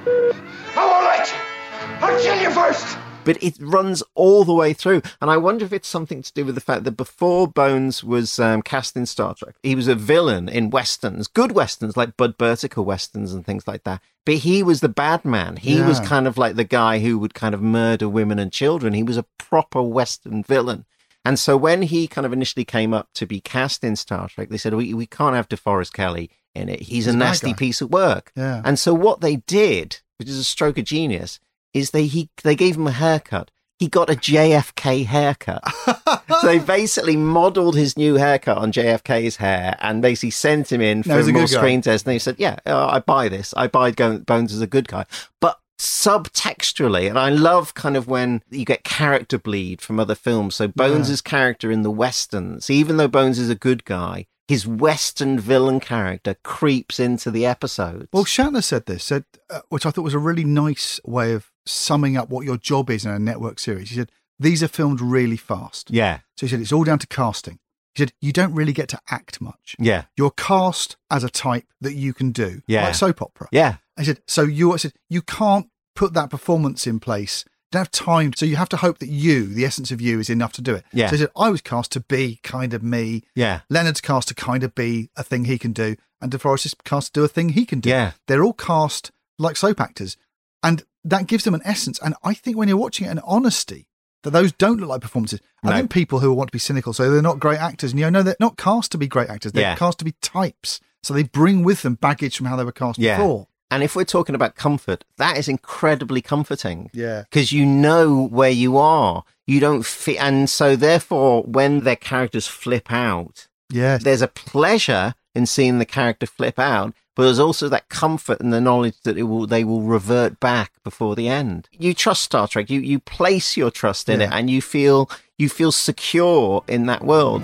Speaker 18: I won't let you! I'll kill you first!
Speaker 3: But it runs all the way through. And I wonder if it's something to do with the fact that before Bones was um, cast in Star Trek, he was a villain in westerns, good westerns like Budd Boetticher westerns and things like that. But he was the bad man. He was kind of like the guy who would kind of murder women and children. He was a proper western villain. And so when he kind of initially came up to be cast in Star Trek, they said, we, we can't have DeForest Kelley in it. He's,
Speaker 1: He's
Speaker 3: a nasty
Speaker 1: guy."
Speaker 3: piece of work.
Speaker 1: Yeah.
Speaker 3: And so what they did, which is a stroke of genius, is they he they gave him a haircut. He got a JFK haircut. so they basically modelled his new haircut on JFK's hair and basically sent him in
Speaker 1: No,
Speaker 3: for
Speaker 1: he's a
Speaker 3: more
Speaker 1: good guy.
Speaker 3: screen test. And he said, "Yeah, uh, I buy this. I buy Go- Bones as a good guy." But subtextually, and I love kind of when you get character bleed from other films. So Bones' character in the westerns, even though Bones is a good guy, his western villain character creeps into the episode.
Speaker 1: Well, Shatner said this, said, uh, which I thought was a really nice way of summing up what your job is in a network series. He said, These are filmed really fast.
Speaker 3: Yeah.
Speaker 1: So he said, It's all down to casting. He said, You don't really get to act much.
Speaker 3: Yeah.
Speaker 1: You're cast as a type that you can do,
Speaker 3: Yeah.
Speaker 1: like soap opera.
Speaker 3: Yeah.
Speaker 1: I said, So you, I said, you can't put that performance in place. Don't have time. So you have to hope that you, the essence of you, is enough to do it.
Speaker 3: Yeah.
Speaker 1: So he said, I was cast to be kind of me.
Speaker 3: Yeah.
Speaker 1: Leonard's cast to kind of be a thing he can do, and DeForest is cast to do a thing he can do.
Speaker 3: Yeah.
Speaker 1: They're all cast like soap actors, and that gives them an essence. And I think when you're watching it, an honesty that those don't look like performances. I
Speaker 3: No.
Speaker 1: think people who want to be cynical, so they're not great actors, and you know no, they're not cast to be great actors. They're
Speaker 3: Yeah.
Speaker 1: cast to be types, so they bring with them baggage from how they were cast
Speaker 3: Yeah.
Speaker 1: before.
Speaker 3: And if we're talking about comfort, that is incredibly comforting.
Speaker 1: Yeah.
Speaker 3: Because you know where you are. You don't fit. And so, therefore, when their characters flip out,
Speaker 1: Yeah.
Speaker 3: there's a pleasure in seeing the character flip out, but there's also that comfort and the knowledge that it will, they will revert back before the end. You trust Star Trek. You, you place your trust in it and you feel, you feel secure in that world.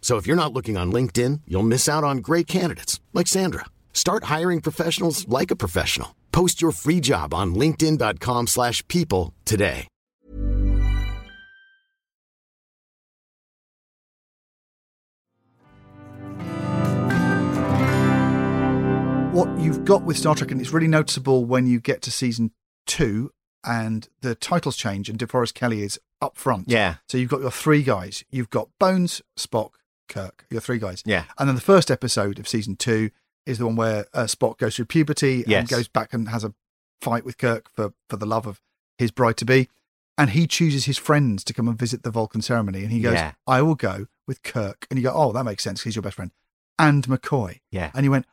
Speaker 19: So if you're not looking on LinkedIn, you'll miss out on great candidates like Sandra. Start hiring professionals like a professional. Post your free job on linkedin.com/people slash people today.
Speaker 1: what you've got with Star Trek, and it's really noticeable when you get to season two and the titles change and DeForest Kelley is up front.
Speaker 3: Yeah.
Speaker 1: So you've got your three guys. You've got Bones, Spock, Kirk, your three guys.
Speaker 3: Yeah.
Speaker 1: And then the first episode of season two is the one where uh, Spock goes through puberty
Speaker 3: Yes.
Speaker 1: and goes back and has a fight with Kirk for, for the love of his bride to be. And he chooses his friends to come and visit the Vulcan ceremony. And he goes,
Speaker 3: Yeah.
Speaker 1: I will go with Kirk. And you go, oh, that makes sense he's your best friend. And McCoy.
Speaker 3: Yeah.
Speaker 1: And he went,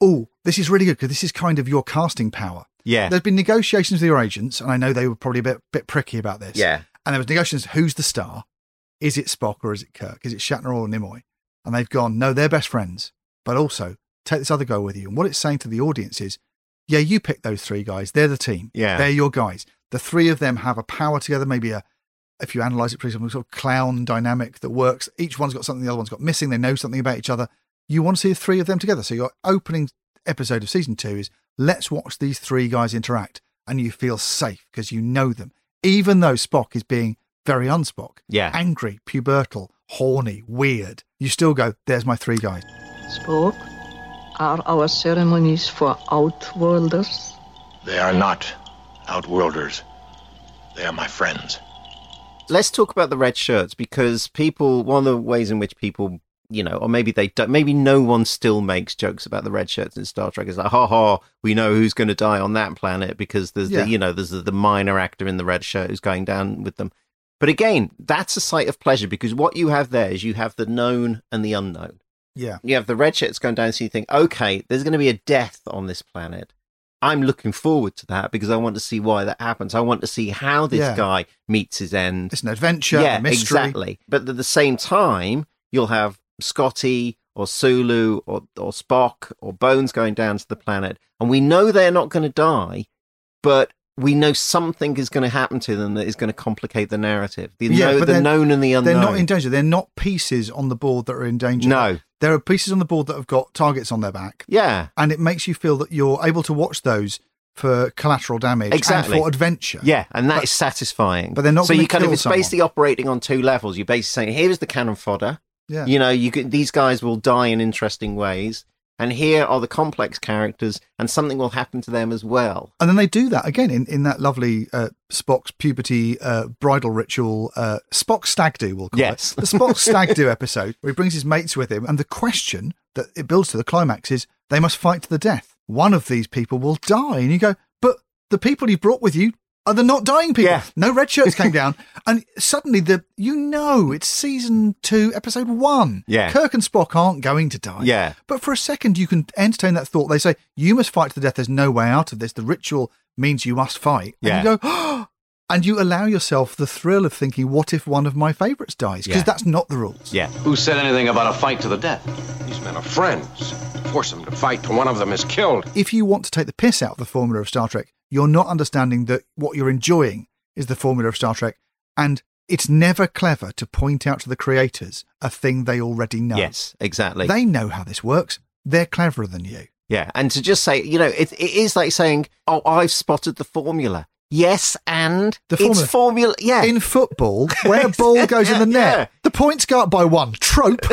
Speaker 1: oh, this is really good because this is kind of your casting power.
Speaker 3: Yeah.
Speaker 1: There's been negotiations with your agents, and I know they were probably a bit bit pricky about this.
Speaker 3: Yeah.
Speaker 1: And there was negotiations. Who's the star? Is it Spock or is it Kirk? Is it Shatner or Nimoy? And they've gone, no, they're best friends, but also take this other guy with you. And what it's saying to the audience is, yeah, you pick those three guys. They're the team.
Speaker 3: Yeah.
Speaker 1: They're your guys. The three of them have a power together, maybe a, if you analyze it, pretty some sort of clown dynamic that works. Each one's got something the other one's got missing. They know something about each other. You want to see the three of them together. So your opening episode of season two is let's watch these three guys interact. And you feel safe because you know them. Even though Spock is being very unspock,
Speaker 3: Yeah.
Speaker 1: angry, pubertal, horny, weird, you still go, there's my three guys.
Speaker 20: Spock, are our ceremonies for outworlders?
Speaker 21: They are not outworlders. They are my friends.
Speaker 3: Let's talk about the red shirts because people, one of the ways in which people, you know, or maybe they don't, maybe no one still makes jokes about the red shirts in Star Trek. It's like, ha ha, we know who's going to die on that planet because there's
Speaker 1: Yeah.
Speaker 3: the, you know, there's the, the minor actor in the red shirt who's going down with them. But again, that's a site of pleasure because what you have there is you have the known and the unknown.
Speaker 1: Yeah.
Speaker 3: You have the red shirts going down, so you think, okay, there's going to be a death on this planet. I'm looking forward to that because I want to see why that happens. I want to see how this
Speaker 1: Yeah.
Speaker 3: guy meets his end.
Speaker 1: It's an adventure,
Speaker 3: yeah,
Speaker 1: a mystery.
Speaker 3: exactly. But at the same time, you'll have Scotty or Sulu or, or Spock or Bones going down to the planet, and we know they're not going to die, but we know something is going to happen to them that is going to complicate the narrative. The, know,
Speaker 1: but
Speaker 3: the known and the unknown.
Speaker 1: They're not in danger. They're not pieces on the board that are in danger.
Speaker 3: No.
Speaker 1: There are pieces on the board that have got targets on their back.
Speaker 3: Yeah.
Speaker 1: And it makes you feel that you're able to watch those for collateral damage
Speaker 3: Exactly.
Speaker 1: and for adventure.
Speaker 3: Yeah, and that is
Speaker 1: But-
Speaker 3: satisfying.
Speaker 1: but they're not
Speaker 3: So you kind of it's
Speaker 1: someone.
Speaker 3: basically operating on two levels. You're basically saying, here's the cannon fodder.
Speaker 1: Yeah.
Speaker 3: You know, you could, these guys will die in interesting ways, and here are the complex characters, and something will happen to them as well.
Speaker 1: And then they do that again in, in that lovely uh, Spock's puberty uh, bridal ritual, uh, Spock stag do, we'll call
Speaker 3: Yes.
Speaker 1: it. The Spock stag do episode, where he brings his mates with him. And the question that it builds to the climax is they must fight to the death. One of these people will die. And you go, but the people you brought with you are the not dying people.
Speaker 3: Yeah.
Speaker 1: No red shirts came down. And suddenly, the you know, it's season two, episode one.
Speaker 3: Yeah.
Speaker 1: Kirk and Spock aren't going to die.
Speaker 3: Yeah.
Speaker 1: But for a second, you can entertain that thought. They say, you must fight to the death. There's no way out of this. The ritual means you must fight.
Speaker 3: Yeah.
Speaker 1: You go, oh, and you allow yourself the thrill of thinking, what if one of my favourites dies? Because
Speaker 7: Yeah.
Speaker 1: that's not the rules.
Speaker 3: Yeah.
Speaker 7: Who said anything about a fight to the death?
Speaker 21: These men are friends. Force them to fight till one of them is killed.
Speaker 1: If you want to take the piss out of the formula of Star Trek, you're not understanding that what you're enjoying is the formula of Star Trek. And it's never clever to point out to the creators a thing they already know.
Speaker 3: Yes, exactly.
Speaker 1: They know how this works. They're cleverer than you.
Speaker 3: Yeah, and to just say, you know, it, it is like saying, "Oh, I've spotted the formula." Yes, and
Speaker 1: The
Speaker 3: it's formula. Yeah,
Speaker 1: In football, where a ball goes in the net,
Speaker 3: Yeah.
Speaker 1: the points go up by one. Trope.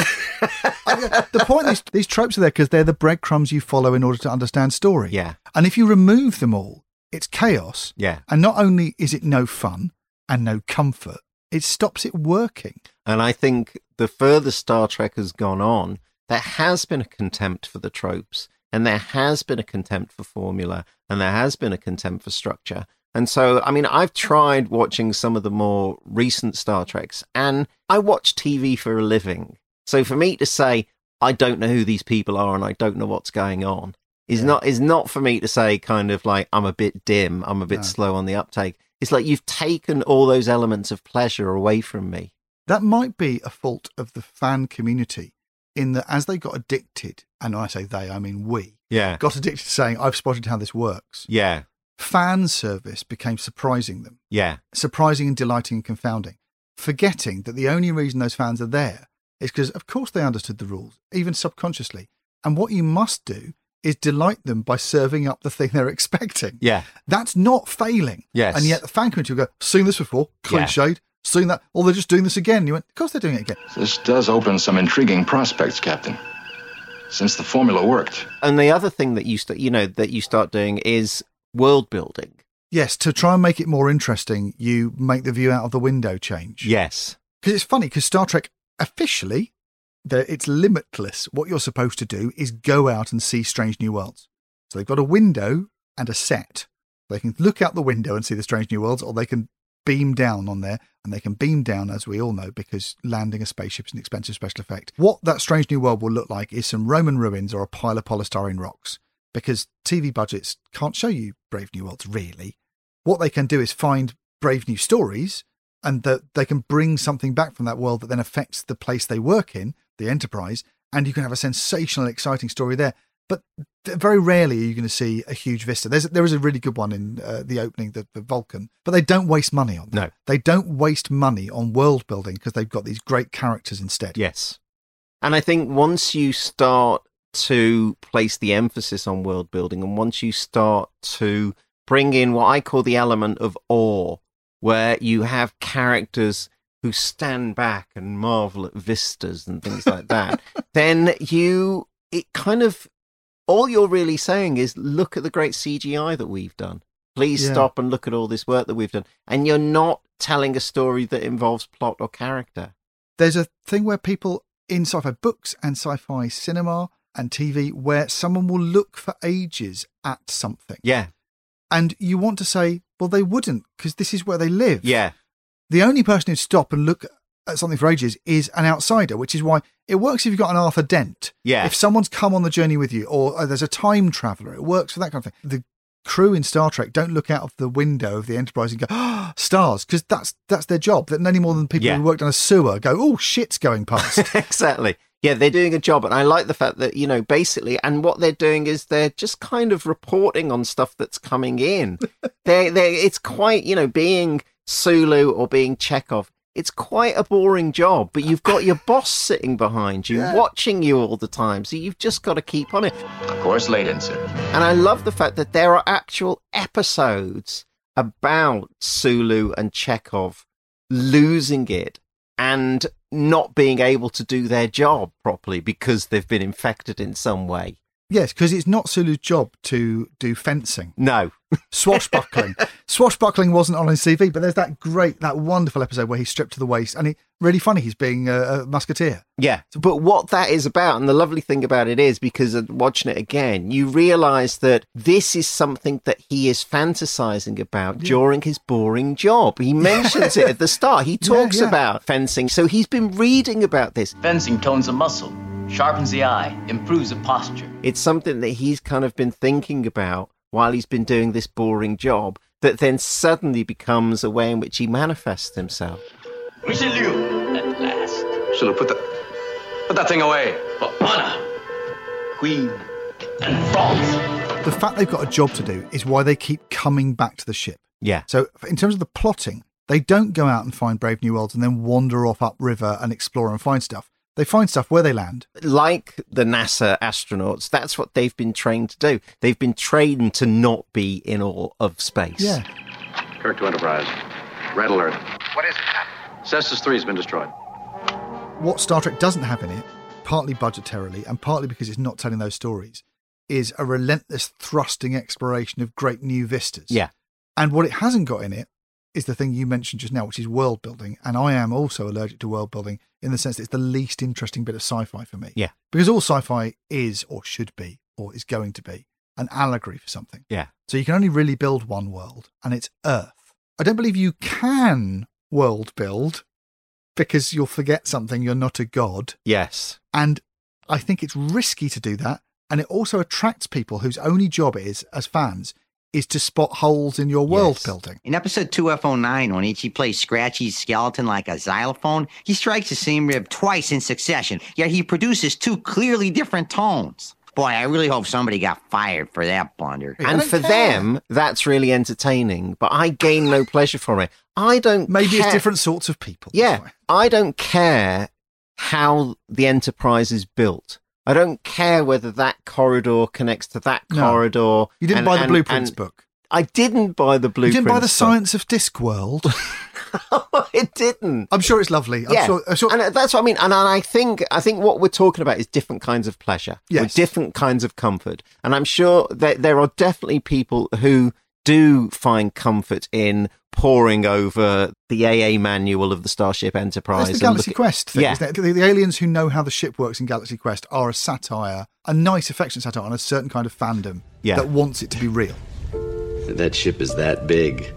Speaker 1: The point is, these tropes are there because they're the breadcrumbs you follow in order to understand story.
Speaker 3: Yeah.
Speaker 1: And if you remove them all, it's chaos.
Speaker 3: Yeah.
Speaker 1: And not only is it no fun and no comfort, it stops it working.
Speaker 3: And I think the further Star Trek has gone on, there has been a contempt for the tropes, and there has been a contempt for formula, and there has been a contempt for structure. And so, I mean, I've tried watching some of the more recent Star Treks, and I watch TV for a living. So for me to say, I don't know who these people are and I don't know what's going on is not is not for me to say kind of like I'm a bit dim, I'm a bit
Speaker 1: No.
Speaker 3: slow on the uptake. It's like you've taken all those elements of pleasure away from me.
Speaker 1: That might be a fault of the fan community in that as they got addicted, and I say they, I mean we,
Speaker 3: Yeah.
Speaker 1: got addicted to saying, I've spotted how this works.
Speaker 3: Yeah.
Speaker 1: Fan service became surprising them.
Speaker 3: Yeah.
Speaker 1: surprising and delighting and confounding, forgetting that the only reason those fans are there is because, of course, they understood the rules, even subconsciously. And what you must do is delight them by serving up the thing they're expecting.
Speaker 3: Yeah.
Speaker 1: That's not failing.
Speaker 3: Yes.
Speaker 1: And yet the fan community will go, seen this before,
Speaker 5: Yeah.
Speaker 1: cliched, seen that, or they're just doing this again. You went, of course they're doing it again.
Speaker 5: This does open some intriguing prospects, Captain. Since the formula worked,
Speaker 3: And the other thing that you start, you know, that you start doing is world building.
Speaker 1: Yes, to try and make it more interesting, you make the view out of the window change.
Speaker 3: Yes.
Speaker 1: Because it's funny, because Star Trek officially, it's limitless. What you're supposed to do is go out and see strange new worlds. So they've got a window and a set. They can look out the window and see the strange new worlds, or they can beam down on there, and they can beam down, as we all know, because landing a spaceship is an expensive special effect. What that strange new world will look like is some Roman ruins or a pile of polystyrene rocks, because TV budgets can't show you Brave New Worlds, really. What they can do is find brave new stories and that they can bring something back from that world that then affects the place they work in, the enterprise, and you can have a sensational, exciting story there. But very rarely are you going to see a huge vista. There's there is a really good one in uh, the opening, the, the Vulcan, but they don't waste money on that.
Speaker 3: No.
Speaker 1: They don't waste money on world building because they've got these great characters instead.
Speaker 3: Yes. And I think once you start to place the emphasis on world building and once you start to bring in what I call the element of awe, where you have characters who stand back and marvel at vistas and things like that, then you, it kind of, all you're really saying is look at the great CGI that we've done. Please
Speaker 1: Yeah.
Speaker 3: stop and look at all this work that we've done. And you're not telling a story that involves plot or character.
Speaker 1: There's a thing where people in sci-fi books and sci-fi cinema and TV where someone will look for ages at something.
Speaker 3: Yeah.
Speaker 1: And you want to say, well, they wouldn't because this is where they live.
Speaker 3: Yeah.
Speaker 1: The only person who'd stop and look at something for ages is an outsider, which is why it works if you've got an Arthur Dent.
Speaker 3: Yeah.
Speaker 1: If someone's come on the journey with you, or uh, there's a time traveler, it works for that kind of thing. The crew in Star Trek don't look out of the window of the Enterprise and go, oh, stars, because that's that's their job. That any more than people
Speaker 3: Yeah.
Speaker 1: who worked on a sewer go, oh, shit's going past.
Speaker 3: exactly. Yeah, they're doing a job, and I like the fact that you know basically, and what they're doing is they're just kind of reporting on stuff that's coming in. they they it's quite you know being Sulu or being Chekov. It's quite a boring job, but you've got your boss sitting behind you,
Speaker 5: Yeah.
Speaker 3: watching you all the time, so you've just got to keep on it.
Speaker 5: Of course, Layden, sir.
Speaker 3: And I love the fact that there are actual episodes about Sulu and Chekov losing it and not being able to do their job properly because they've been infected in some way.
Speaker 1: Yes, because it's not Sulu's job to do fencing.
Speaker 3: No.
Speaker 1: Swashbuckling. Swashbuckling wasn't on his CV, but there's that great, that wonderful episode where he's stripped to the waist and he really funny. He's being a, a musketeer.
Speaker 3: Yeah, but what that is about, and the lovely thing about it is because of watching it again, you realise that this is something that he is fantasizing about during his boring job. He mentions it at the start. He talks
Speaker 22: yeah.
Speaker 3: about fencing, so he's been reading about this.
Speaker 22: Fencing tones a muscle, sharpens the eye, improves the posture.
Speaker 3: It's something that he's kind of been thinking about while he's been doing this boring job that then suddenly becomes a way in which he manifests himself.
Speaker 22: Richelieu, at last.
Speaker 7: Sulu, put that, put that thing away.
Speaker 22: For honor, Queen, and France.
Speaker 1: The fact they've got a job to do is why they keep coming back to the ship.
Speaker 3: Yeah.
Speaker 1: So, in terms of the plotting, they don't go out and find Brave New Worlds and then wander off upriver and explore and find stuff. They find stuff where they land.
Speaker 3: Like the NASA astronauts, that's what they've been trained to do. They've been trained to not be in awe of space.
Speaker 1: Yeah.
Speaker 7: Kirk to Enterprise. Red alert.
Speaker 21: What is it?
Speaker 7: Cestus 3 has been destroyed.
Speaker 1: What Star Trek doesn't have in it, partly budgetarily and partly because it's not telling those stories, is a relentless thrusting exploration of great new vistas.
Speaker 3: Yeah.
Speaker 1: And what it hasn't got in it is the thing you mentioned just now, which is world building. And I am also allergic to world building in the sense that it's the least interesting bit of sci fi for me.
Speaker 3: Yeah.
Speaker 1: Because all sci fi is, or should be, or is going to be, an allegory for something.
Speaker 3: Yeah.
Speaker 1: So you can only really build one world, and it's Earth. I don't believe you can world build because you'll forget something. You're not a god.
Speaker 3: Yes.
Speaker 1: And I think it's risky to do that. And it also attracts people whose only job is, as fans, is to spot holes in your world building.
Speaker 23: In episode 2F09, when Itchy plays Scratchy's skeleton like a xylophone, he strikes the same rib twice in succession, yet he produces two clearly different tones. Boy, I really hope somebody got fired for that blunder.
Speaker 3: And for them, that's really entertaining, but I gain no pleasure from it. I don't
Speaker 1: Maybe it's different sorts of people.
Speaker 3: Yeah. I don't care how the enterprise is built. I don't care whether that corridor connects to that
Speaker 1: No.
Speaker 3: corridor.
Speaker 1: You didn't
Speaker 3: and-
Speaker 1: buy the
Speaker 3: and-
Speaker 1: blueprints
Speaker 3: and
Speaker 1: book.
Speaker 3: I didn't buy the blueprints.
Speaker 1: You didn't buy the
Speaker 3: book.
Speaker 1: Science of Discworld.
Speaker 3: it didn't.
Speaker 1: I'm sure it's lovely. I'm
Speaker 3: yeah,
Speaker 1: sure, I'm sure-
Speaker 3: and uh, that's what I mean. And I think I think what we're talking about is different kinds of pleasure,
Speaker 1: Yes.
Speaker 3: different kinds of comfort. And I'm sure that there are definitely people who do find comfort in poring over the AA manual of the Starship Enterprise.
Speaker 1: That's the Galaxy
Speaker 3: look at-
Speaker 1: Quest thing.
Speaker 3: Yeah,
Speaker 1: isn't it? The, the aliens who know how the ship works in Galaxy Quest are a satire, a nice, affectionate satire on a certain kind of fandom
Speaker 24: Yeah.
Speaker 1: that wants it to be real.
Speaker 24: That ship is that big.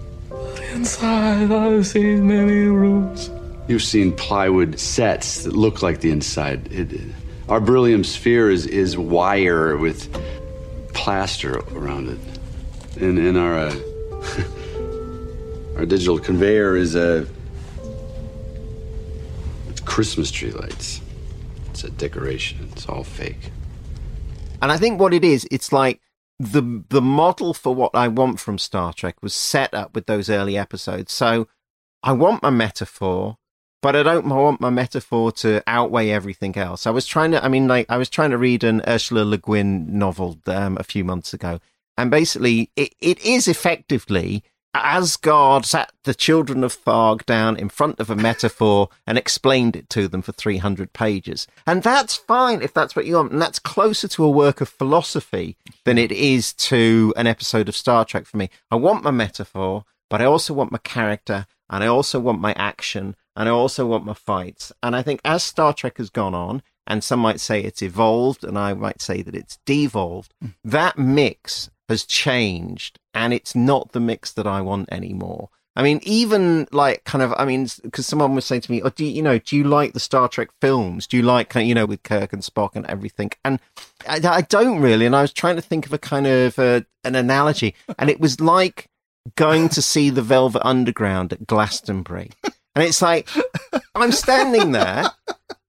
Speaker 10: Inside, I've seen many rooms.
Speaker 24: You've seen plywood sets that look like the inside. It, our beryllium sphere is, is wire with plaster around it. And, and our, uh, our digital conveyor is a Christmas tree lights. It's a decoration. It's all fake.
Speaker 3: And I think what it is, it's like the the model for what I want from Star Trek was set up with those early episodes. So I want my metaphor, but I don't want my metaphor to outweigh everything else. I was trying to, I mean, like I was trying to read an Ursula Le Guin novel um, a few months ago, and basically it, it is effectively Asgard sat the children of Tharg down in front of a metaphor and explained it to them for 300 pages. And that's fine if that's what you want. And that's closer to a work of philosophy than it is to an episode of Star Trek for me. I want my metaphor, but I also want my character and I also want my action and I also want my fights. And I think as Star Trek has gone on, and some might say it's evolved, and I might say that it's devolved, hmm. that mix has changed and it's not the mix that I want anymore. I mean, even like kind of, I mean, because someone was saying to me, "Oh, do you, you know, do you like the Star Trek films? Do you like, kind of, you know, with Kirk and Spock and everything?" And I, I don't really. And I was trying to think of a kind of uh, an analogy, and it was like going to see the Velvet Underground at Glastonbury, and it's like I'm standing there.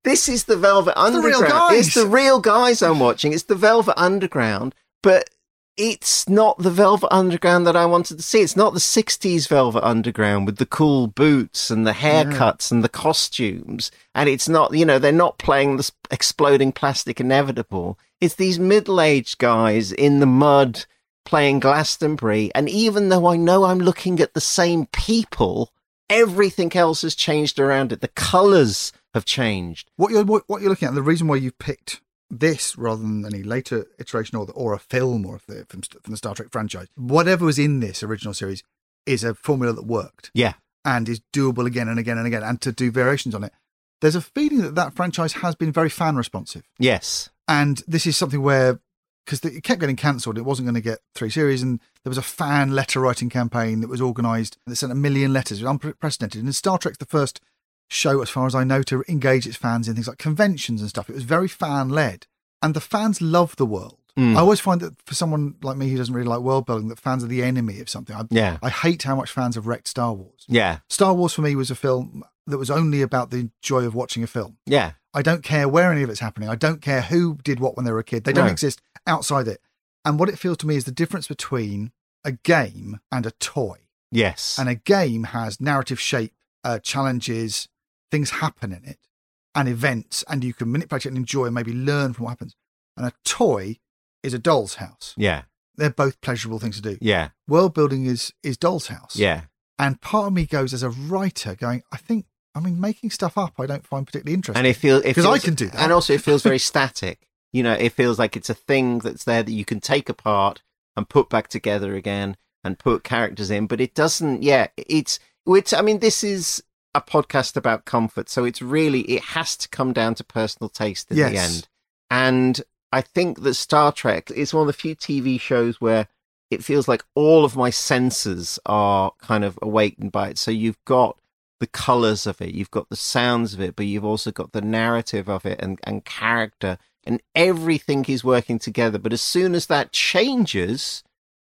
Speaker 3: This is the Velvet
Speaker 1: the real
Speaker 3: Underground.
Speaker 1: guys.
Speaker 3: It's the real guys I'm watching. It's the Velvet Underground, but it's not the Velvet Underground that I wanted to see. It's not the 60s Velvet Underground with the cool boots and the haircuts and the costumes. And it's not, you know, they're not playing the s- exploding plastic inevitable. It's these middle aged guys in the mud playing Glastonbury. And even though I know I'm looking at the same people, everything else has changed around it. The colors have changed.
Speaker 1: What you're what, what you're looking at, the reason why you've picked this rather than any later iteration or the, or a film or the, from, from the Star Trek franchise, whatever was in this original series is a formula that worked
Speaker 3: Yeah.
Speaker 1: and is doable again and again and again, and to do variations on it. There's a feeling that that franchise has been very fan responsive,
Speaker 3: Yes.
Speaker 1: and this is something where because it kept getting cancelled, it wasn't going to get three series, and there was a fan letter writing campaign that was organised that sent a million letters, it was unprecedented. And Star Trek's the first show, as far as I know, to engage its fans in things like conventions and stuff. It was very fan led, and the fans love the world.
Speaker 3: Mm.
Speaker 1: I always find that for someone like me who doesn't really like world building, that fans are the enemy of something. I,
Speaker 3: Yeah.
Speaker 1: I hate how much fans have wrecked Star Wars.
Speaker 3: Yeah.
Speaker 1: Star Wars for me was a film that was only about the joy of watching a film.
Speaker 3: Yeah.
Speaker 1: I don't care where any of it's happening. I don't care who did what when they were a kid. They don't
Speaker 3: No.
Speaker 1: exist outside it. And what it feels to me is the difference between a game and a toy.
Speaker 3: Yes.
Speaker 1: And a game has narrative shape, uh, challenges, things happen in it, and events, and you can manipulate it and enjoy and maybe learn from what happens. And a toy is a doll's house.
Speaker 3: Yeah.
Speaker 1: They're both pleasurable things to do.
Speaker 3: Yeah.
Speaker 1: World building is is doll's house.
Speaker 3: Yeah.
Speaker 1: And part of me goes as a writer, going, I think, I mean, making stuff up, I don't find particularly interesting.
Speaker 3: And it feels
Speaker 1: because I can do that.
Speaker 3: and also it feels very static. You know, it feels like it's a thing that's there that you can take apart and put back together again and put characters in, but it doesn't. Yeah, it's which I mean, this is a podcast about comfort, so it's really it has to come down to personal taste in the end. And I think that Star Trek is one of the few TV shows where it feels like all of my senses are kind of awakened by it. So you've got the colors of it, you've got the sounds of it, but you've also got the narrative of it and, and character, and everything is working together. But as soon as that changes,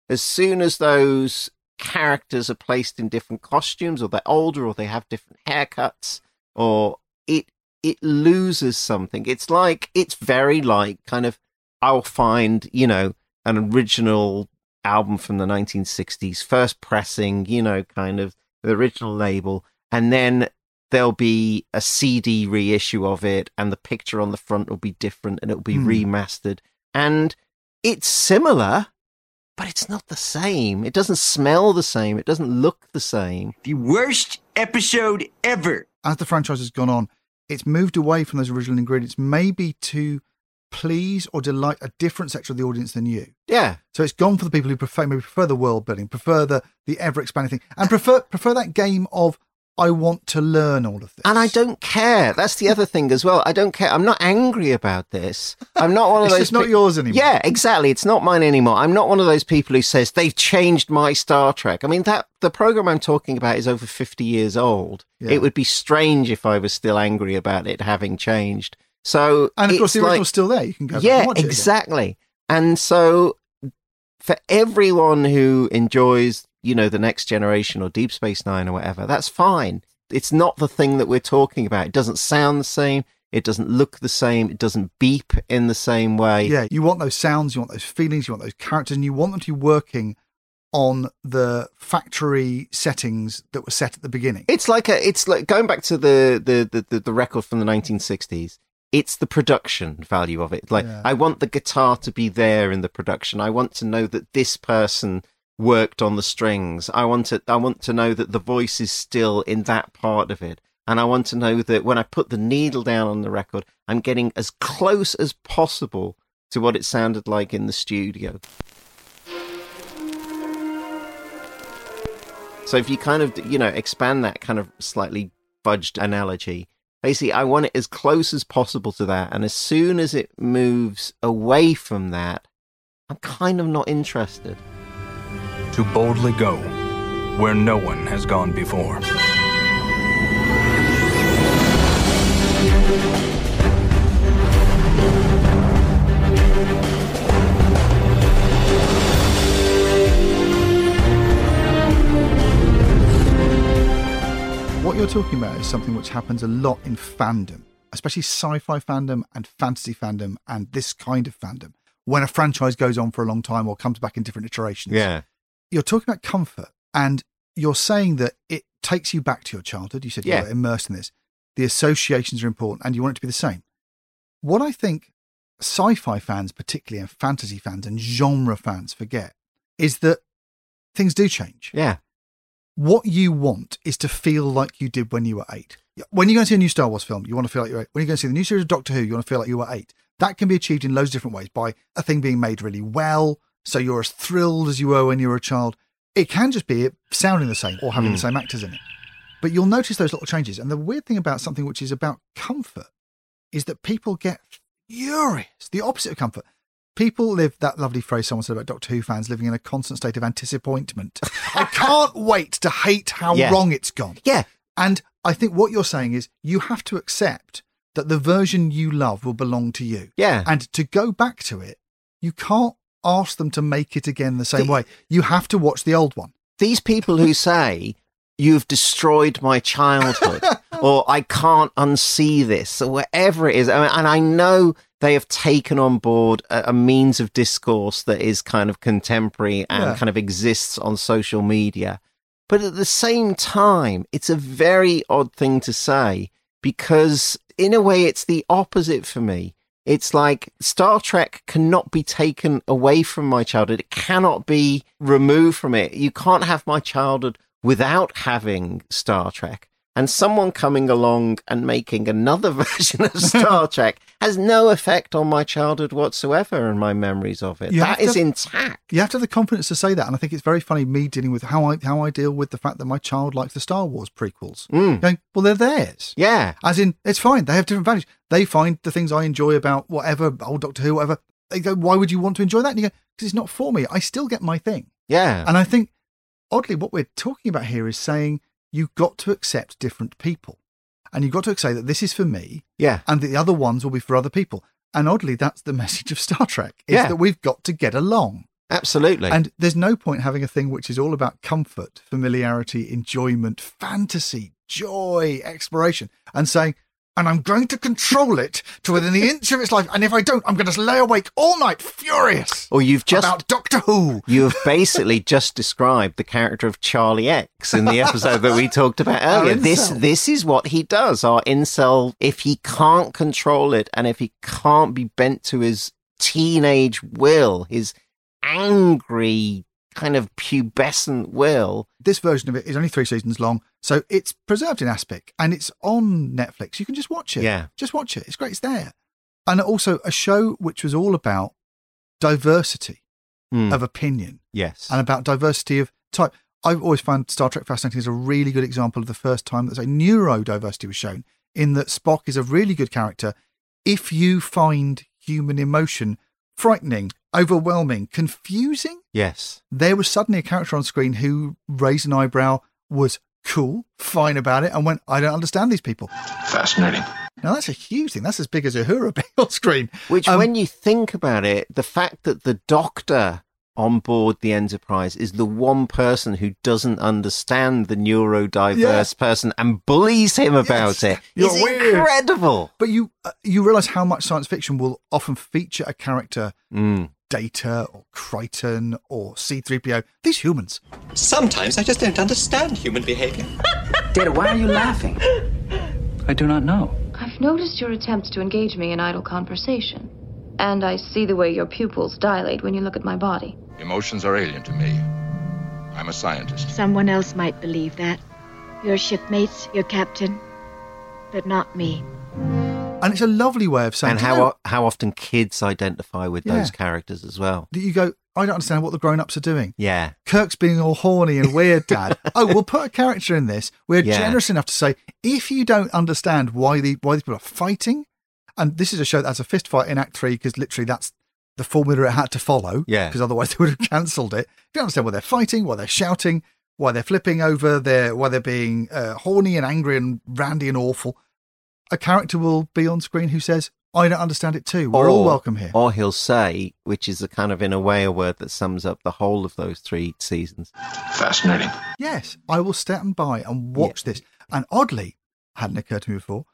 Speaker 3: as soon as those characters are placed in different costumes, or they're older, or they have different haircuts, or it it loses something. It's like it's very like kind of I'll find you know an original album from the 1960s, first pressing, you know, kind of the original label, and then there'll be a CD reissue of it, and the picture on the front will be different, and it'll be
Speaker 1: Hmm.
Speaker 3: remastered, and it's similar. But it's not the same. It doesn't smell the same. It doesn't look the same.
Speaker 25: The worst episode ever.
Speaker 1: as the franchise has gone on, it's moved away from those original ingredients, maybe to please or delight a different section of the audience than you.
Speaker 3: Yeah.
Speaker 1: So it's gone for the people who prefer maybe prefer the world building, prefer the the ever expanding thing, and prefer prefer that game of I want to learn all of this.
Speaker 3: And I don't care. That's the other thing as well. I don't care. I'm not angry about this. I'm not one of
Speaker 1: It's
Speaker 3: those.
Speaker 1: just not yours anymore.
Speaker 3: Yeah, exactly. It's not mine anymore. I'm not one of those people who says they've changed my Star Trek. I mean, that the program I'm talking about is over 50 years old.
Speaker 1: Yeah.
Speaker 3: It would be strange if I was still angry about it having changed. So,
Speaker 1: And of course, the
Speaker 3: it's
Speaker 1: original's
Speaker 3: like-
Speaker 1: still there. You can go
Speaker 3: yeah,
Speaker 1: and
Speaker 3: exactly. And so, for everyone who enjoys, you know, the next generation or Deep Space Nine or whatever, that's fine. It's not the thing that we're talking about. It doesn't sound the same. It doesn't look the same. It doesn't beep in the same way.
Speaker 1: Yeah, you want those sounds, you want those feelings, you want those characters, and you want them to be working on the factory settings that were set at the beginning.
Speaker 3: It's like a. It's like going back to the the the, the, the record from the 1960s. It's the production value of it. Like
Speaker 1: Yeah.
Speaker 3: I want the guitar to be there in the production. I want to know that this person worked on the strings. I want to. I want to know that the voice is still in that part of it. And I want to know that when I put the needle down on the record, I'm getting as close as possible to what it sounded like in the studio. So if you kind of, you know, expand that kind of slightly fudged analogy, basically, I want it as close as possible to that. And as soon as it moves away from that, I'm kind of not interested.
Speaker 26: To boldly go
Speaker 27: where no one has gone before.
Speaker 1: What you're talking about is something which happens a lot in fandom, especially sci fi fandom and fantasy fandom and this kind of fandom. When a franchise goes on for a long time or comes back in different iterations.
Speaker 3: Yeah.
Speaker 1: You're talking about comfort and you're saying that it takes you back to your childhood. You said
Speaker 3: Yeah.
Speaker 1: you're immersed in this. The associations are important and you want it to be the same. What I think sci fi fans, particularly, and fantasy fans and genre fans forget is that things do change.
Speaker 3: Yeah.
Speaker 1: What you want is to feel like you did when you were eight. When you go and see a new Star Wars film, you want to feel like you're eight. When you go and see the new series of Doctor Who, you want to feel like you were eight. That can be achieved in loads of different ways by a thing being made really well, so you're as thrilled as you were when you were a child. It can just be it sounding the same or having the
Speaker 3: Mm.
Speaker 1: same actors in it. But you'll notice those little changes. And the weird thing about something which is about comfort is that people get furious. The opposite of comfort. People live that lovely phrase someone said about Doctor Who fans living in a constant state of anticipaintment. I can't wait to hate how
Speaker 3: Yeah.
Speaker 1: wrong it's gone.
Speaker 3: Yeah.
Speaker 1: And I think what you're saying is you have to accept that the version you love will belong to you.
Speaker 3: Yeah.
Speaker 1: And to go back to it, you can't ask them to make it again the same
Speaker 3: The-
Speaker 1: way. You have to watch the old one.
Speaker 3: These people who say, You've destroyed my childhood, or I can't unsee this, or whatever it is. And I know they have taken on board a, a means of discourse that is kind of contemporary and
Speaker 26: Yeah.
Speaker 3: kind of exists on social media. But at the same time, it's a very odd thing to say because, in a way, it's the opposite for me. It's like Star Trek cannot be taken away from my childhood. It cannot be removed from it. You can't have my childhood without having Star Trek. And someone coming along and making another version of Star Trek has no effect on my childhood whatsoever and my memories of it.
Speaker 1: You
Speaker 3: That is
Speaker 1: to-
Speaker 3: intact.
Speaker 1: You have to have the confidence to say that, and I think it's very funny me dealing with how I how I deal with the fact that my child likes the Star Wars prequels.
Speaker 3: Mm.
Speaker 1: Going, well, they're theirs.
Speaker 3: Yeah.
Speaker 1: As in, it's fine. They have different values. They find the things I enjoy about whatever old Doctor Who, whatever. They go, why would you want to enjoy that? And you go, because it's not for me. I still get my thing.
Speaker 3: Yeah.
Speaker 1: And I think, oddly, what we're talking about here is saying you've got to accept different people. And you've got to say that this is for me.
Speaker 3: Yeah.
Speaker 1: And the other ones will be for other people. And oddly, that's the message of Star Trek is
Speaker 3: Yeah.
Speaker 1: that we've got to get along.
Speaker 3: Absolutely.
Speaker 1: And there's no point having a thing which is all about comfort, familiarity, enjoyment, fantasy, joy, exploration, and saying, and I'm going to control it to within the inch of its life. And if I don't, I'm going to lay awake all night furious
Speaker 3: Or you've just
Speaker 1: about Doctor Who.
Speaker 3: You have basically just described the character of Charlie X in the episode that we talked about earlier. This this is what he does. Our incel, if he can't control it and if he can't be bent to his teenage will, his angry kind of pubescent will.
Speaker 1: This version of it is only three seasons long, so it's preserved in Aspic and it's on Netflix. You can just watch it.
Speaker 3: Yeah.
Speaker 1: Just watch it. It's great. It's there. And also a show which was all about diversity
Speaker 3: Mm.
Speaker 1: of opinion.
Speaker 3: Yes.
Speaker 1: and about diversity of type. I've always found Star Trek fascinating as a really good example of the first time that say neurodiversity was shown, in that Spock is a really good character if you find human emotion frightening, overwhelming, confusing.
Speaker 3: Yes.
Speaker 1: There was suddenly a character on screen who raised an eyebrow, was cool, fine about it, and went, I don't understand these people.
Speaker 17: Fascinating.
Speaker 1: Now that's a huge thing. That's as big as Uhura being on screen.
Speaker 3: Which,
Speaker 1: Um,
Speaker 3: when you think about it, the fact that the doctor on board the Enterprise is the one person who doesn't understand the neurodiverse
Speaker 1: Yeah.
Speaker 3: person and bullies him about it
Speaker 1: You're
Speaker 3: is
Speaker 1: weird.
Speaker 3: incredible.
Speaker 1: But you uh, you realize how much science fiction will often feature a character,
Speaker 3: Mm.
Speaker 1: Data or Crichton or C3PO. These humans.
Speaker 28: Sometimes I just don't understand human behavior.
Speaker 29: Data, why are you laughing?
Speaker 28: I do not know.
Speaker 30: I've noticed your attempts to engage me in idle conversation. And I see the way your pupils dilate when you look at my body.
Speaker 17: Emotions are alien to me. I'm a scientist.
Speaker 31: Someone else might believe that. Your shipmates, your captain, but not me.
Speaker 1: And it's a lovely way of saying
Speaker 3: And
Speaker 1: "Do you
Speaker 3: how
Speaker 1: know
Speaker 3: how often kids identify with
Speaker 1: Yeah.
Speaker 3: those characters as well.
Speaker 1: that you go, I don't understand what the grown ups are doing.
Speaker 3: Yeah.
Speaker 1: Kirk's being all horny and weird, Dad. oh, we'll put a character in this. We're
Speaker 3: Yeah.
Speaker 1: generous enough to say, if you don't understand why the why these people are fighting, and this is a show that has a fist fight in Act Three because literally that's the formula it had to follow.
Speaker 3: Yeah.
Speaker 1: Because otherwise they would have cancelled it. If you don't understand why they're fighting, why they're shouting, why they're flipping over, their why they're being uh, horny and angry and randy and awful, a character will be on screen who says, "I don't understand it too. We're all welcome here."
Speaker 3: Or he'll say, which is a kind of in a way a word that sums up the whole of those three seasons.
Speaker 17: Fascinating.
Speaker 1: Yes, I will stand by and watch this. And oddly, hadn't occurred to me before.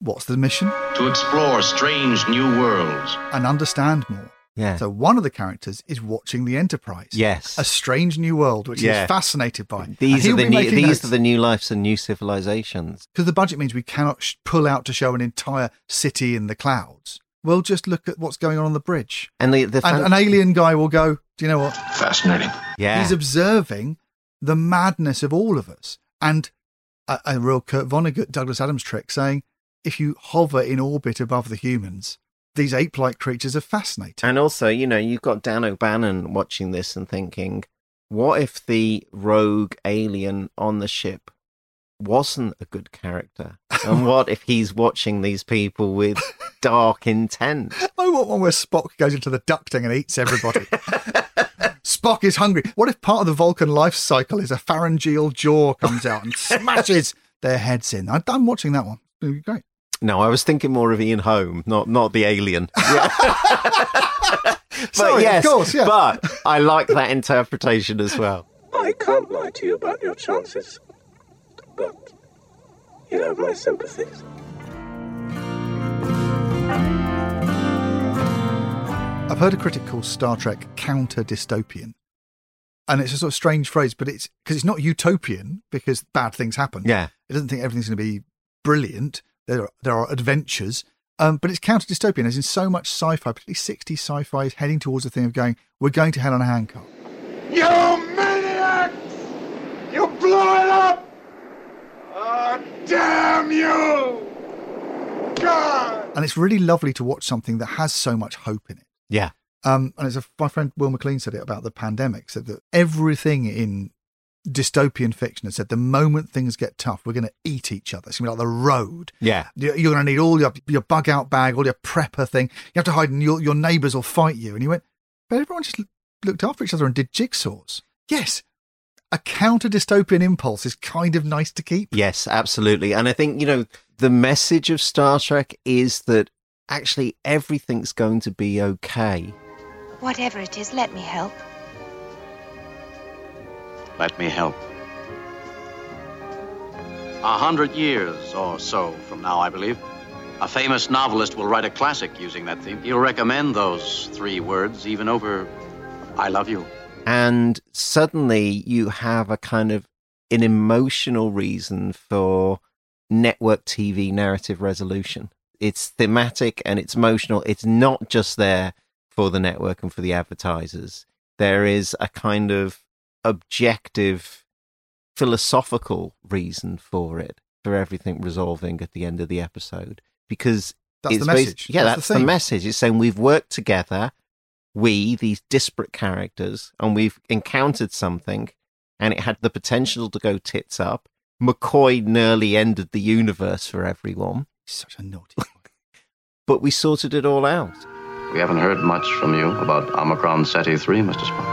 Speaker 1: What's the mission?
Speaker 5: To explore strange new worlds.
Speaker 1: And understand more.
Speaker 3: Yeah.
Speaker 1: So one of the characters is watching the Enterprise.
Speaker 3: Yes.
Speaker 1: A strange new world, which
Speaker 3: Yeah.
Speaker 1: he's fascinated by.
Speaker 3: These are the new, these
Speaker 1: notes.
Speaker 3: are the new lives and new civilizations.
Speaker 1: because the budget means we cannot sh- pull out to show an entire city in the clouds. We'll just look at what's going on on the bridge.
Speaker 3: And the, the
Speaker 1: and an alien guy will go, Do you know what?
Speaker 17: Fascinating.
Speaker 3: Yeah.
Speaker 1: He's observing the madness of all of us. And a, a real Kurt Vonnegut, Douglas Adams trick saying, if you hover in orbit above the humans, these ape like creatures are fascinating.
Speaker 3: And also, you know, you've got Dan O'Bannon watching this and thinking, what if the rogue alien on the ship wasn't a good character? And what if he's watching these people with dark intent?
Speaker 1: Oh, I want one where Spock goes into the ducting and eats everybody. Spock is hungry. What if part of the Vulcan life cycle is a pharyngeal jaw comes out and smashes their heads in? I'm watching that one. It'll be great.
Speaker 3: No, I was thinking more of Ian Holm, not not the alien. but
Speaker 1: Sorry, of course, yeah.
Speaker 3: but I like that interpretation as well.
Speaker 10: I can't lie to you about your chances, but you have my sympathies.
Speaker 1: I've heard a critic call Star Trek counter dystopian. And it's a sort of strange phrase, but it's because it's not utopian because bad things happen.
Speaker 3: Yeah.
Speaker 1: It doesn't think everything's going to be brilliant. There are, there are adventures. Um, but it's counter dystopian, as in so much sci fi, particularly 60s sci fi, is heading towards the thing of going, we're going to hell on a handcart.
Speaker 21: You maniacs! You blew it up! Oh, damn you! God!
Speaker 1: And it's really lovely to watch something that has so much hope in it.
Speaker 3: Yeah.
Speaker 1: Um, and as a, my friend Will McLean said it about the pandemic, said that everything in dystopian fiction has said the moment things get tough, we're going to eat each other. It's going to be like the road.
Speaker 3: Yeah.
Speaker 1: You're you're going to need all your your bug out bag, all your prepper thing. You have to hide, and your your neighbours will fight you. And he went, but everyone just looked after each other and did jigsaws. Yes, a counter dystopian impulse is kind of nice to keep.
Speaker 3: Yes, absolutely. And I think, you know, the message of Star Trek is that actually everything's going to be okay.
Speaker 32: Whatever it is, let me help.
Speaker 7: Let me help. A hundred years or so from now, I believe, a famous novelist will write a classic using that theme. He'll recommend those three words even over I love you.
Speaker 3: And suddenly you have a kind of an emotional reason for network TV narrative resolution. It's thematic and it's emotional. It's not just there for the network and for the advertisers. There is a kind of objective philosophical reason for it, for everything resolving at the end of the episode. Because
Speaker 1: That's the
Speaker 3: it's basi-
Speaker 1: message.
Speaker 3: yeah,
Speaker 1: That's
Speaker 3: that's,
Speaker 1: the
Speaker 3: the, message. It's saying we've worked together, we, these disparate characters, and we've encountered something, and it had the potential to go tits up. McCoy nearly ended the universe for everyone.
Speaker 1: Such a naughty.
Speaker 3: but we sorted it all out.
Speaker 7: We haven't heard much from you about Omicron Ceti 3, Mr. Spock.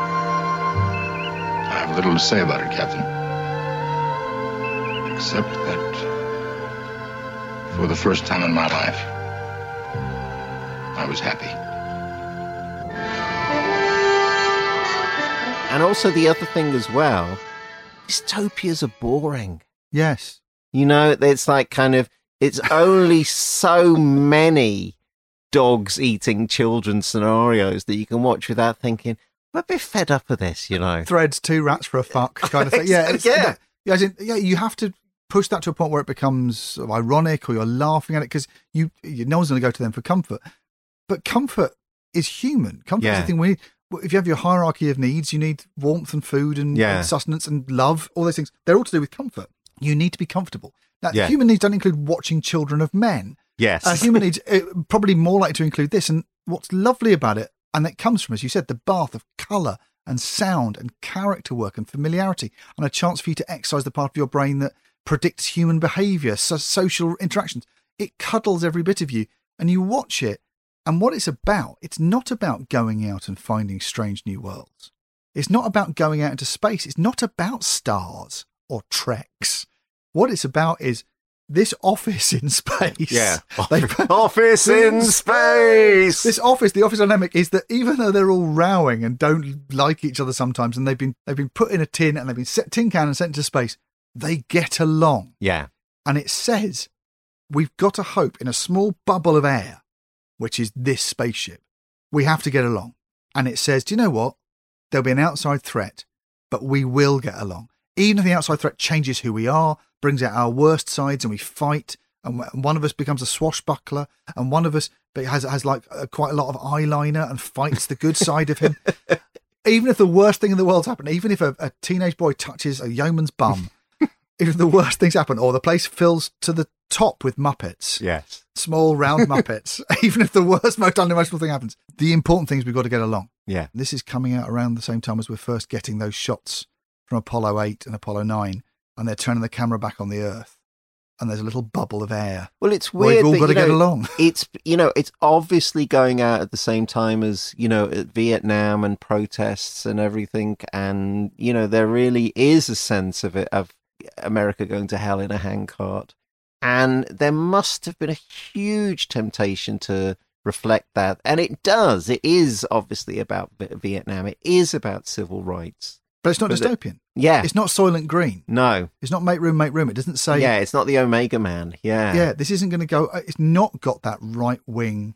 Speaker 17: I have little to say about it, Captain. Except that for the first time in my life, I was happy.
Speaker 3: And also the other thing as well, dystopias are boring.
Speaker 1: Yes.
Speaker 3: You know, it's like kind of it's only so many dogs eating children scenarios that you can watch without thinking, I'm a bit fed up of this, you know.
Speaker 1: Threads, two rats for a fuck kind of thing. Yeah, it's,
Speaker 3: Yeah.
Speaker 1: yeah. in- yeah, you have to push that to a point where it becomes ironic or you're laughing at it because you, you no one's going to go to them for comfort. But comfort is human. Comfort is
Speaker 3: Yeah.
Speaker 1: the thing we need. If you have your hierarchy of needs, you need warmth and food and,
Speaker 3: Yeah.
Speaker 1: and sustenance and love. All those things they're all to do with comfort. You need to be comfortable. Now,
Speaker 3: Yeah.
Speaker 1: human needs don't include watching children of men.
Speaker 3: Yes.
Speaker 1: Uh, human needs uh, probably more likely to include this. And what's lovely about it, and it comes from, as you said, the bath of colour and sound and character work and familiarity, and a chance for you to exercise the part of your brain that predicts human behaviour, so social interactions. It cuddles every bit of you, and you watch it. And what it's about, it's not about going out and finding strange new worlds. It's not about going out into space. It's not about stars or treks. What it's about is this office in space.
Speaker 3: Yeah. Office in space.
Speaker 1: This office, the office dynamic is that even though they're all rowing and don't like each other sometimes, and they've been they've been put in a tin and they've been set tin can and sent into space, they get along.
Speaker 3: Yeah.
Speaker 1: And it says we've got to hope in a small bubble of air, which is this spaceship, we have to get along. And it says, do you know what? There'll be an outside threat, but we will get along. Even if the outside threat changes who we are, brings out our worst sides, and we fight, and one of us becomes a swashbuckler, and one of us has has like uh, quite a lot of eyeliner and fights the good side of him. Even if the worst thing in the world's happened, even if a, a teenage boy touches a yeoman's bum, even if the worst things happen, or the place fills to the top with Muppets,
Speaker 3: Yes.
Speaker 1: small round Muppets, even if the worst, most unemotional thing happens, the important things we've got to get along.
Speaker 3: Yeah.
Speaker 1: This is coming out around the same time as we're first getting those shots from Apollo 8 and Apollo 9, and they're turning the camera back on the Earth, and there's a little bubble of air.
Speaker 3: Well, it's weird.
Speaker 1: We've all
Speaker 3: that,
Speaker 1: got to get along.
Speaker 3: It's you know, it's obviously going out at the same time as you know Vietnam and protests and everything, and you know there really is a sense of it of America going to hell in a handcart, and there must have been a huge temptation to reflect that, and it does. It is obviously about Vietnam. It is about civil rights.
Speaker 1: But it's not
Speaker 3: But the-
Speaker 1: dystopian.
Speaker 3: Yeah.
Speaker 1: It's not Soylent Green.
Speaker 3: No.
Speaker 1: It's not Make Room, Make Room. It doesn't say.
Speaker 3: yeah, it's not the Omega Man. Yeah.
Speaker 1: yeah, this isn't going to go. uh, It's not got that right wing